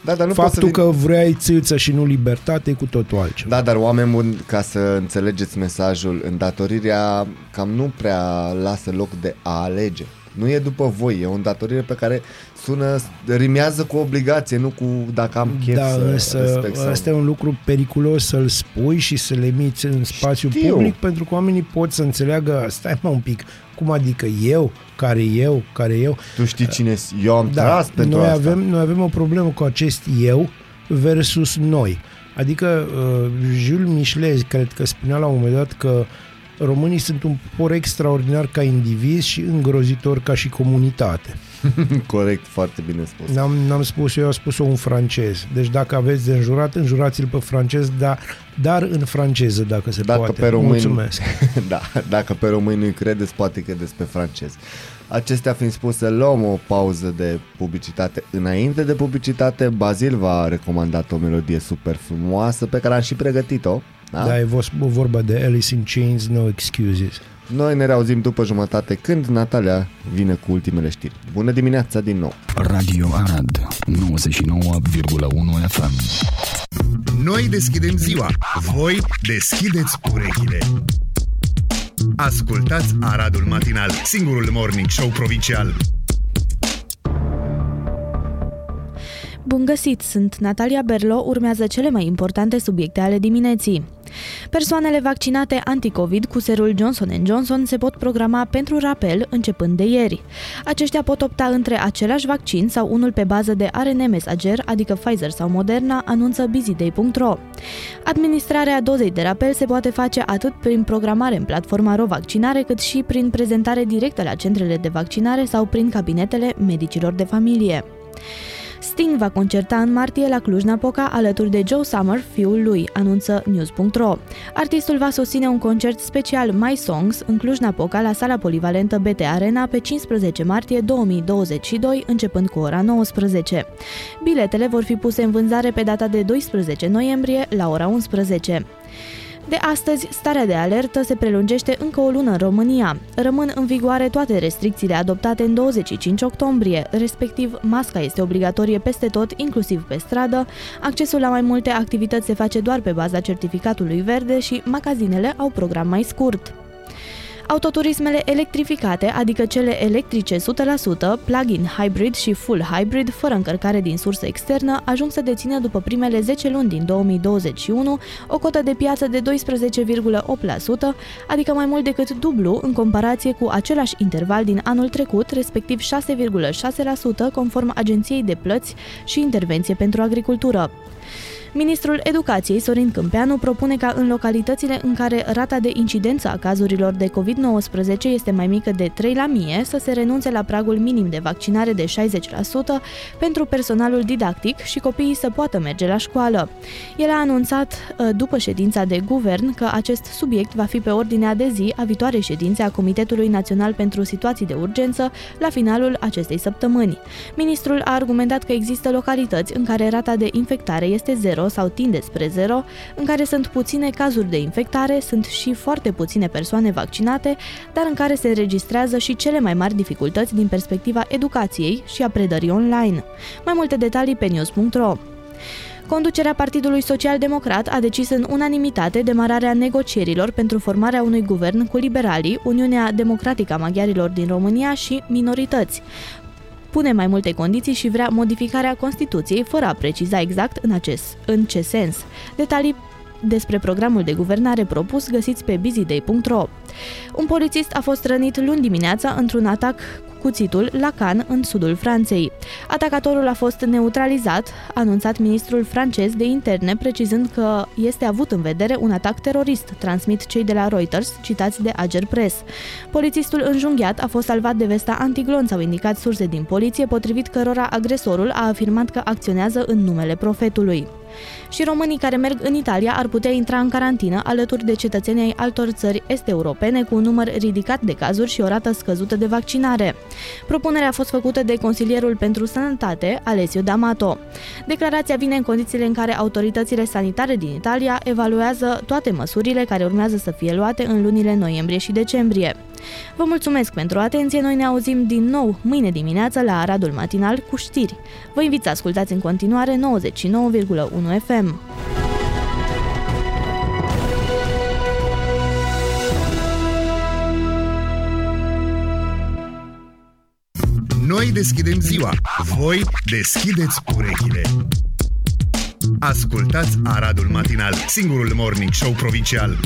Da, dar nu pot să Faptul vin- că vrei țâță și nu libertate e cu totul altceva. Da, dar oameni buni, ca să înțelegeți mesajul, îndatorirea cam nu prea lasă loc de a alege. Nu e după voi, e o îndatorire pe care sună, rimează cu obligație, nu cu dacă am chef da, să însă respect sau asta e un lucru periculos să-l spui și să-l emiți în spațiu Știu. public pentru că oamenii pot să înțeleagă, stai mă un pic, cum adică eu, care eu, care eu. Tu știi cine eu am da, tras pentru noi asta. Avem, noi avem o problemă cu acest eu versus noi. Adică uh, Jules Michelet cred că spunea la un moment dat că românii sunt un popor extraordinar ca indivizi și îngrozitor ca și comunitate. Corect, foarte bine spus. N-am, n-am spus eu, a spus-o un francez. Deci dacă aveți de înjurat, înjurați-l pe francez, dar, dar în franceză, dacă se Dacă poate. pe români, Mulțumesc. da, dacă pe români nu-i credeți, poate credeți pe francez. Acestea fiind spuse, luăm o pauză de publicitate. Înainte de publicitate, Bazil v-a recomandat o melodie super frumoasă pe care am și pregătit-o. Da? Da, e vos- vorba de Alice in Chains, No Excuses. Noi ne reauzim după jumătate când Natalia vine cu ultimele știri. Bună dimineața din nou! Radio Arad 99,1 FM Noi deschidem ziua, voi deschideți urechile. Ascultați Aradul Matinal, singurul morning show provincial. Bun găsit, sunt Natalia Berlo, urmează cele mai importante subiecte ale dimineții. Persoanele vaccinate anticovid cu serul Johnson Johnson se pot programa pentru rapel începând de ieri. Aceștia pot opta între același vaccin sau unul pe bază de ARN mesager, adică Pfizer sau Moderna, anunță busyday.ro. Administrarea dozei de rapel se poate face atât prin programare în platforma RoVaccinare, cât și prin prezentare directă la centrele de vaccinare sau prin cabinetele medicilor de familie. Sting va concerta în martie la Cluj-Napoca alături de Joe Summer, fiul lui, anunță News.ro. Artistul va susține un concert special My Songs în Cluj-Napoca la sala polivalentă BT Arena pe 15 martie 2022, începând cu ora 19. Biletele vor fi puse în vânzare pe data de 12 noiembrie la ora 11. De astăzi, starea de alertă se prelungește încă o lună în România. Rămân în vigoare toate restricțiile adoptate în 25 octombrie, respectiv masca este obligatorie peste tot, inclusiv pe stradă, accesul la mai multe activități se face doar pe baza certificatului verde și magazinele au program mai scurt. Autoturismele electrificate, adică cele electrice 100%, plug-in hybrid și full hybrid, fără încărcare din sursă externă, ajung să dețină după primele 10 luni din 2021 o cotă de piață de 12,8%, adică mai mult decât dublu în comparație cu același interval din anul trecut, respectiv 6,6% conform Agenției de Plăți și Intervenție pentru Agricultură. Ministrul Educației, Sorin Câmpeanu, propune ca în localitățile în care rata de incidență a cazurilor de COVID-19 este mai mică de 3 la mie să se renunțe la pragul minim de vaccinare de 60% pentru personalul didactic și copiii să poată merge la școală. El a anunțat uh, după ședința de guvern că acest subiect va fi pe ordinea de zi a viitoarei ședințe a Comitetului Național pentru Situații de Urgență la finalul acestei săptămâni. Ministrul a argumentat că există localități în care rata de infectare este zero sau tinde spre zero, în care sunt puține cazuri de infectare, sunt și foarte puține persoane vaccinate, dar în care se înregistrează și cele mai mari dificultăți din perspectiva educației și a predării online. Mai multe detalii pe news.ro. Conducerea Partidului Social Democrat a decis în unanimitate demararea negocierilor pentru formarea unui guvern cu liberalii, Uniunea Democratică a Maghiarilor din România și minorități pune mai multe condiții și vrea modificarea Constituției fără a preciza exact în, acest, în ce sens. Detalii despre programul de guvernare propus găsiți pe busyday.ro. Un polițist a fost rănit luni dimineața într-un atac cu cuțitul la Cannes, în sudul Franței. Atacatorul a fost neutralizat, a anunțat ministrul francez de interne, precizând că este avut în vedere un atac terorist, transmit cei de la Reuters, citați de Ager Press. Polițistul înjunghiat a fost salvat de vesta antiglonț, au indicat surse din poliție, potrivit cărora agresorul a afirmat că acționează în numele profetului și românii care merg în Italia ar putea intra în carantină alături de cetățenii ai altor țări est-europene europene cu un număr ridicat de cazuri și o rată scăzută de vaccinare. Propunerea a fost făcută de consilierul pentru sănătate, Alessio D'Amato. Declarația vine în condițiile în care autoritățile sanitare din Italia evaluează toate măsurile care urmează să fie luate în lunile noiembrie și decembrie. Vă mulțumesc pentru atenție, noi ne auzim din nou mâine dimineață la Aradul Matinal cu știri. Vă invit să ascultați în continuare 99,1 FM. Noi deschidem ziua, voi deschideți urechile. Ascultați Aradul Matinal, singurul morning show provincial.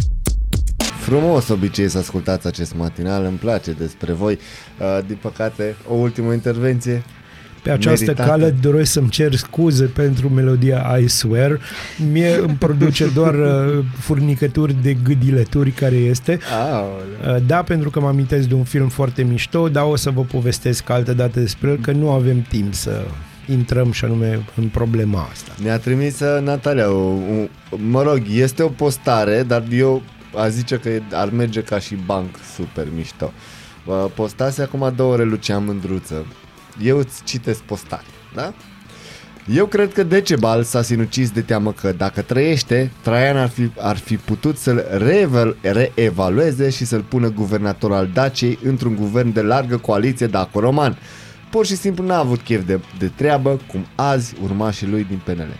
Frumos obicei să ascultați acest matinal, îmi place despre voi. Uh, Din păcate, o ultimă intervenție. Pe această meritată. cale doresc să-mi cer scuze pentru melodia I Swear. Mie îmi produce doar uh, furnicături de gâdileturi care este. Aoleu. Uh, Da, pentru că mă amintesc de un film foarte mișto, dar o să vă povestesc altă dată despre el, că nu avem timp să intrăm și anume în problema asta. Ne-a trimis uh, Natalia, o, o, mă rog, este o postare, dar eu a zice că e- ar merge ca și banc super mișto. Uh, Postase acum două ore Lucian Mândruță. Eu îți citesc postare, da? Eu cred că Decebal s-a sinucis de teamă că dacă trăiește, Traian ar fi, ar fi putut să-l reeval, reevalueze și să-l pună guvernator al Daciei într-un guvern de largă coaliție daco-roman. Pur și simplu n-a avut chef de, de treabă, cum azi urmașii lui din PNL.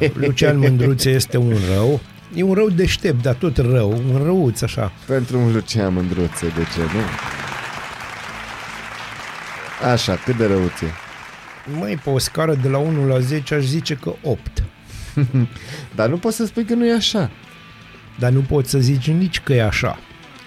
Uh, Lucian Mândruțe este un rău. E un rău deștept, dar tot rău, un răuț așa. Pentru un Lucian Mândruțe, de ce nu? Așa, cât de răuție. Mai pe o scară de la 1 la 10 aș zice că 8. Dar nu poți să spui că nu e așa. Dar nu poți să zici nici că e așa.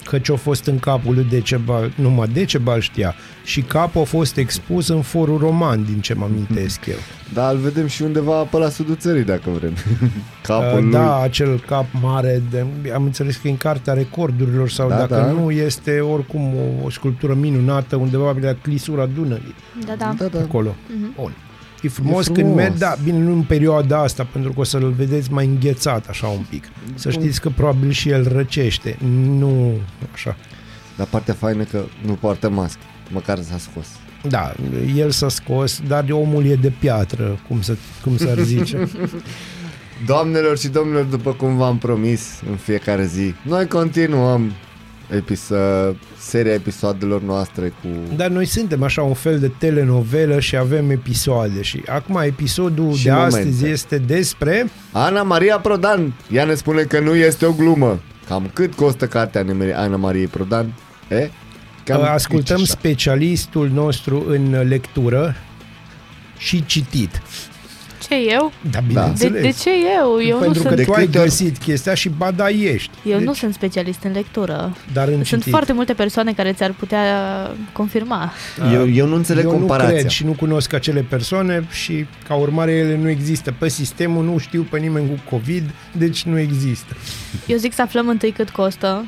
Că ce-a fost în capul lui Decebal, numai Decebal știa. Și capul a fost expus în forul roman, din ce mă amintesc eu. Dar îl vedem și undeva pe la sudul țării, dacă vrem. Capul Uh, lui. Da, acel cap mare, de, am înțeles că e în cartea recordurilor sau Da, dacă da. nu, este oricum o, o sculptură minunată undeva pe la clisura Dunării. Da, da. Da, da. Acolo. Mhm. Bun. E frumos, E când frumos. merg, da, bine, nu în perioada asta, pentru că o să-l vedeți mai înghețat așa un pic. Să știți că probabil și el răcește, nu așa. Dar partea faină că nu poartă mască. Măcar s-a scos. Da, el s-a scos, dar omul e de piatră, cum, să, cum s-ar zice. Doamnelor și domnilor, după cum v-am promis în fiecare zi, noi continuăm episo- seria episoadelor noastre cu... Dar noi suntem așa un fel de telenovelă și avem episoade și acum episodul Și de momente. astăzi este despre Ana Maria Prodan. Ea ne spune că nu este o glumă. Cam cât costă cartea Ana- Ana Maria Prodan? E? Cam ascultăm zici așa. specialistul nostru în lectură și citit. Ce eu? Da, De, bineînțeles. de ce eu? Eu Pentru nu că sunt... tu ai câte ori- găsit chestia și ba da ești. Eu Deci, nu sunt specialist în lectură. Dar în Sunt citit. foarte multe persoane care ți-ar putea confirma. Eu, eu nu înțeleg eu comparația. nu cred și nu cunosc acele persoane și ca urmare ele nu există. Pe sistemul nu știu pe nimeni cu COVID, deci nu există. Eu zic să aflăm întâi cât costă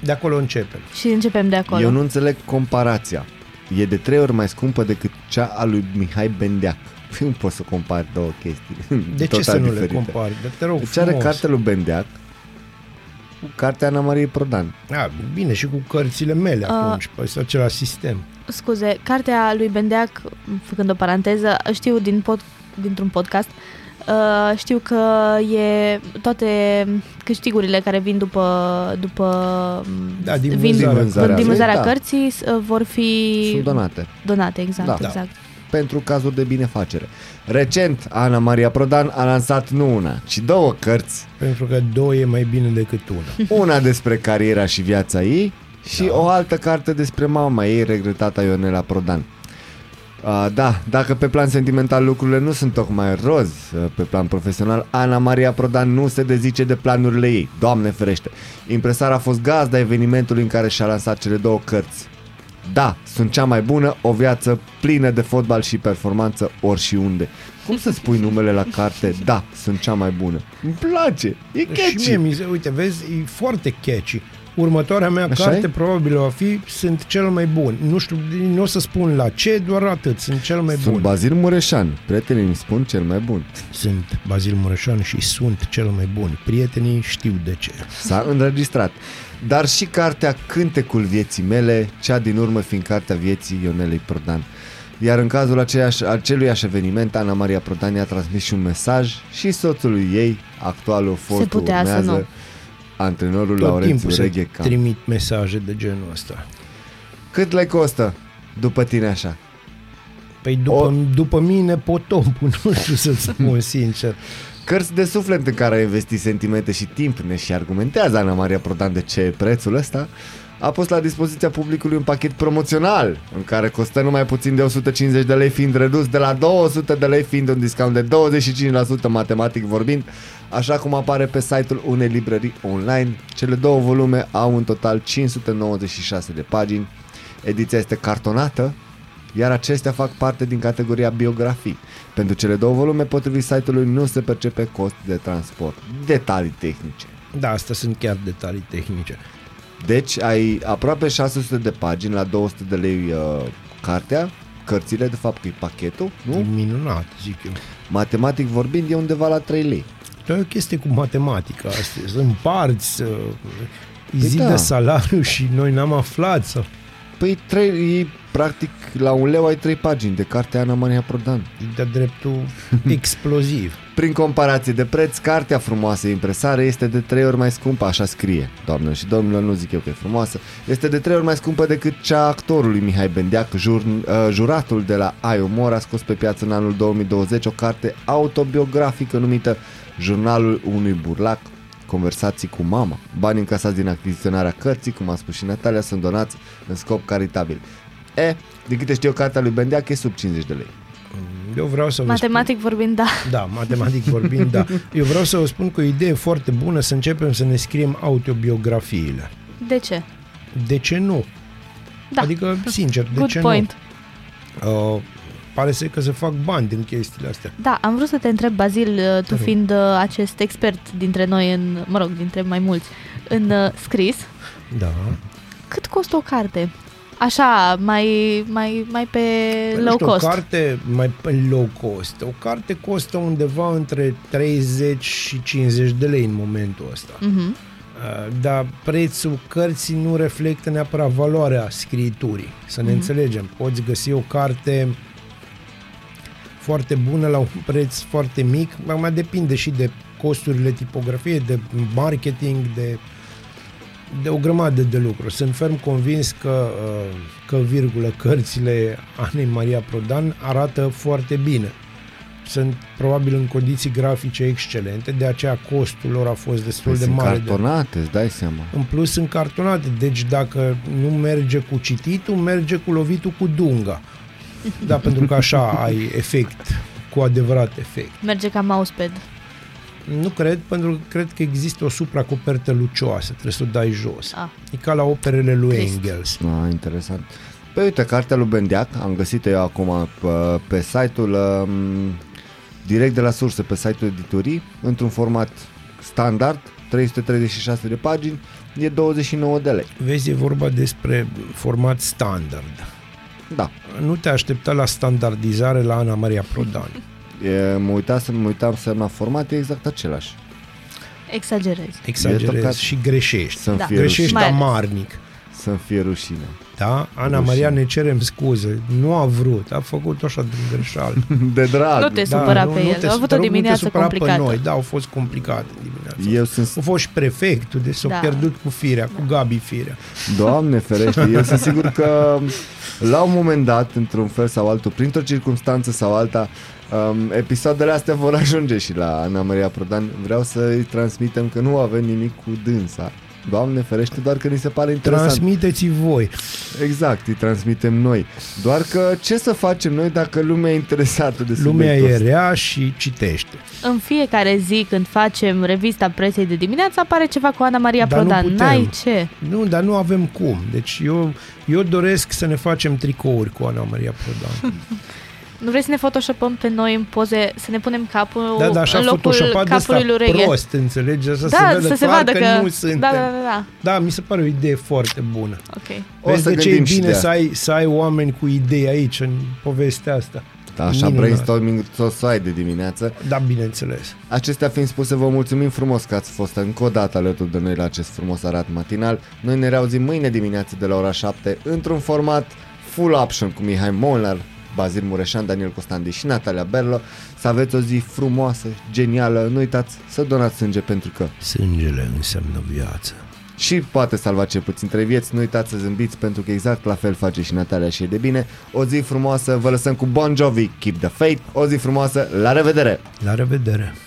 De acolo începem. și începem de acolo. Eu nu înțeleg comparația. E de trei ori mai scumpă decât cea a lui Mihai Bendeac. Nu poți să compari două chestii. De ce total să nu le diferite. compari? De te rog Deci are frumos. cartea lui Bendeac cu cartea Ana Marie Prodan. A, bine, și cu cărțile mele A. atunci, pe același sistem. Scuze, cartea lui Bendeac, făcând o paranteză, știu din pod, dintr-un podcast, uh, știu că e toate câștigurile care vin după, după Da, din vin, vânzarea vânzarea din vânzarea da. cărții uh, vor fi Sunt donate. donate, exact, Da. exact. Pentru cazuri de binefacere. Recent, Ana Maria Prodan a lansat nu una, ci două cărți. Pentru că două e mai bine decât una. Una despre cariera și viața ei și da. o altă carte despre mama ei, regretata Ionela Prodan. Uh, da, dacă pe plan sentimental lucrurile nu sunt tocmai roz uh, pe plan profesional, Ana Maria Prodan nu se dezice de planurile ei, doamne ferește. Impresara a fost gazda evenimentului în care și-a lansat cele două cărți. Da, sunt cea mai bună, o viață plină de fotbal și performanță ori și unde. Cum să spui numele la carte? Da, sunt cea mai bună. Îmi place, e Și catchy. mie, mi se, uite, vezi, e foarte catchy. Următoarea mea Așa carte e? probabil va fi Sunt cel mai bun. Nu știu, nu o să spun la ce, doar atât. Sunt cel mai Sunt bun. Bazil Mureșan, prietenii îmi spun cel mai bun. Sunt Bazil Mureșan și sunt cel mai bun. Prietenii știu de ce. S-a înregistrat. Dar și cartea Cântecul vieții mele, cea din urmă fiind cartea vieții Ionelei Prodan. Iar în cazul aceeași, aceluiași eveniment, Ana Maria Prodan i-a transmis și un mesaj și soțului ei, actualul fostul putea să urmează, nu. antrenorul Tot Laurențiu timpul se Reghe Camp. trimit mesaje de genul ăsta. Cât le costă după tine așa? Păi după, o... după mine potompul, nu știu să-ți spun sincer. Cărți de suflet în care a investit sentimente și timp ne și argumentează Ana Maria Prodan de ce e prețul ăsta a pus la dispoziția publicului un pachet promoțional în care costă numai puțin de 150 de lei fiind redus de la 200 de lei fiind un discount de 25% matematic vorbind așa cum apare pe site-ul unei librării online. Cele două volume au în total 596 de pagini. Ediția este cartonată, iar acestea fac parte din categoria biografii. Pentru cele două volume, potrivit site-ului, nu se percepe cost de transport. Detalii tehnice. Da, astea sunt chiar detalii tehnice. Deci ai aproape 600 de pagini la 200 de lei uh, cartea, cărțile, de fapt, că e pachetul, nu? E minunat, zic eu. Matematic vorbind, e undeva la 3 lei. Dar e o chestie cu matematica asta. Să împarți, să îi Păi zi da. de salariu și noi n-am aflat. Sau... Păi, trei, e, practic, la un leu ai 3 pagini de carte Ana Maria Prodan. E de dreptul exploziv. Prin comparație de preț, cartea frumoasă impresare este de 3 ori mai scumpă, așa scrie, doamnă și domnilor, nu zic eu că e frumoasă, este de 3 ori mai scumpă decât cea a actorului Mihai Bendeac, jur, uh, juratul de la Ai Umor a scos pe piață în anul 2020 o carte autobiografică numită Jurnalul unui burlac, conversații cu mama. Banii încasați din achiziționarea cărții, cum a spus și Natalia, sunt donați în scop caritabil. E, din câte știu eu, cartea lui Bendeac e sub 50 de lei. Eu vreau să vă Matematic vorbind, da. spun... Da, matematic vorbind, da. Eu vreau să vă spun că o idee foarte bună să începem să ne scriem autobiografiile. De ce? De ce nu? Da. Adică, sincer, de Good ce point. nu? Uh, pare să că se fac bani din chestiile astea. Da, am vrut să te întreb, Bazil, uh, tu rog. fiind uh, acest expert dintre noi, în, mă rog, dintre mai mulți, în uh, scris, Da. cât costă o carte? Așa, mai, mai, mai pe Păi, nu low știu, cost. O carte mai pe low cost. O carte costă undeva între 30 și 50 de lei în momentul ăsta. Mhm. Uh, Dar prețul cărții nu reflectă neapărat valoarea scriturii. Să ne Mhm. înțelegem. Poți găsi o carte foarte bună la un preț foarte mic, mai depinde și de costurile tipografiei, de marketing, de, de o grămadă de lucruri. Sunt ferm convins că, uh, că virgulă, cărțile Anei Maria Prodan arată foarte bine. Sunt probabil în condiții grafice excelente, de aceea costul lor a fost destul Păi de sunt mare. de- cartonate, îți dai seama. în plus sunt cartonate, deci dacă nu merge cu cititul, merge cu lovitul cu dunga. Da, pentru că așa ai efect, cu adevărat efect. Merge ca mousepad. Nu cred, pentru că cred că există o supracopertă lucioasă, trebuie să o dai jos. Ah. E ca la operele lui Trist. Engels. Ah, interesant. Păi uite, cartea lui Bendeac, am găsit-o eu acum pe, pe site-ul um, direct de la sursă, pe site-ul editorii, într-un format standard, 336 de pagini, e 29 de lei. Vezi, e vorba despre format standard. Da. Nu te aștepta la standardizare la Ana Maria Prodan. E, mă, uitam, mă uitam să la format, e exact același. Exagerezi. Exagerezi trocat. și greșești. Să-mi Da. fie Greșești Mai ales. amarnic. Să-mi fie rușine. Da? Ana Rușine. Maria, ne cerem scuze. Nu a vrut, a făcut așa din greșeală. De drag. Nu te supăra pe el. te A avut te o rog, nu te dimineață supăra complicată. Pe noi. Da, au fost complicate dimineața. Eu sunt, A fost și prefectul, deci s-a Da. pierdut cu firea, cu Gabi firea. Doamne ferește, eu sunt sigur că la un moment dat, într-un fel sau altul, printr-o circunstanță sau alta, um, episoadele astea vor ajunge și la Ana Maria Prodan. Vreau să-i transmitem că nu avem nimic cu dânsa. Doamne ferește, doar că ni se pare interesant. Transmiteți voi. Exact, îi transmitem noi. Doar că ce să facem noi dacă lumea e interesată de Lumea subiectul e ăsta? rea și citește. În fiecare zi când facem revista presei de dimineață apare ceva cu Ana Maria Dar nu Prodan. putem. N-ai ce. Nu, dar nu avem cum. Deci eu, eu doresc să ne facem tricouri cu Ana Maria Prodan. Nu vrei să ne photoshopăm pe noi în poze, să ne punem capul Da, dar așa în locul photoshopat de ăsta capului lui Reghe? prost, înțelegi? Să Da, se vadă să se clar vadă că... nu suntem. Da, da, da, da. Da, mi se pare o idee foarte bună. Ok. O Vezi să de ce e gândim și bine de să asta. ai, să ai oameni cu idei aici în povestea asta. Așa, Minunat. brainstorming o să ai de dimineață. Da, bineînțeles. Acestea fiind spuse, vă mulțumim frumos că ați fost încă o dată alături de noi la acest frumos arat matinal. Noi ne reauzim mâine dimineață de la ora 7 într-un format full option cu Mihai Molnar, Bazil Mureșan, Daniel Costandi și Natalia Berlo. Să aveți o zi frumoasă, genială. Nu uitați să donați sânge pentru că Sângele înseamnă viață. și poate salva cel puțin trei vieți. Nu uitați să zâmbiți pentru că exact la fel face și Natalia și e de bine. O zi frumoasă, vă lăsăm cu Bon Jovi, Keep the Faith. O zi frumoasă, la revedere! La revedere!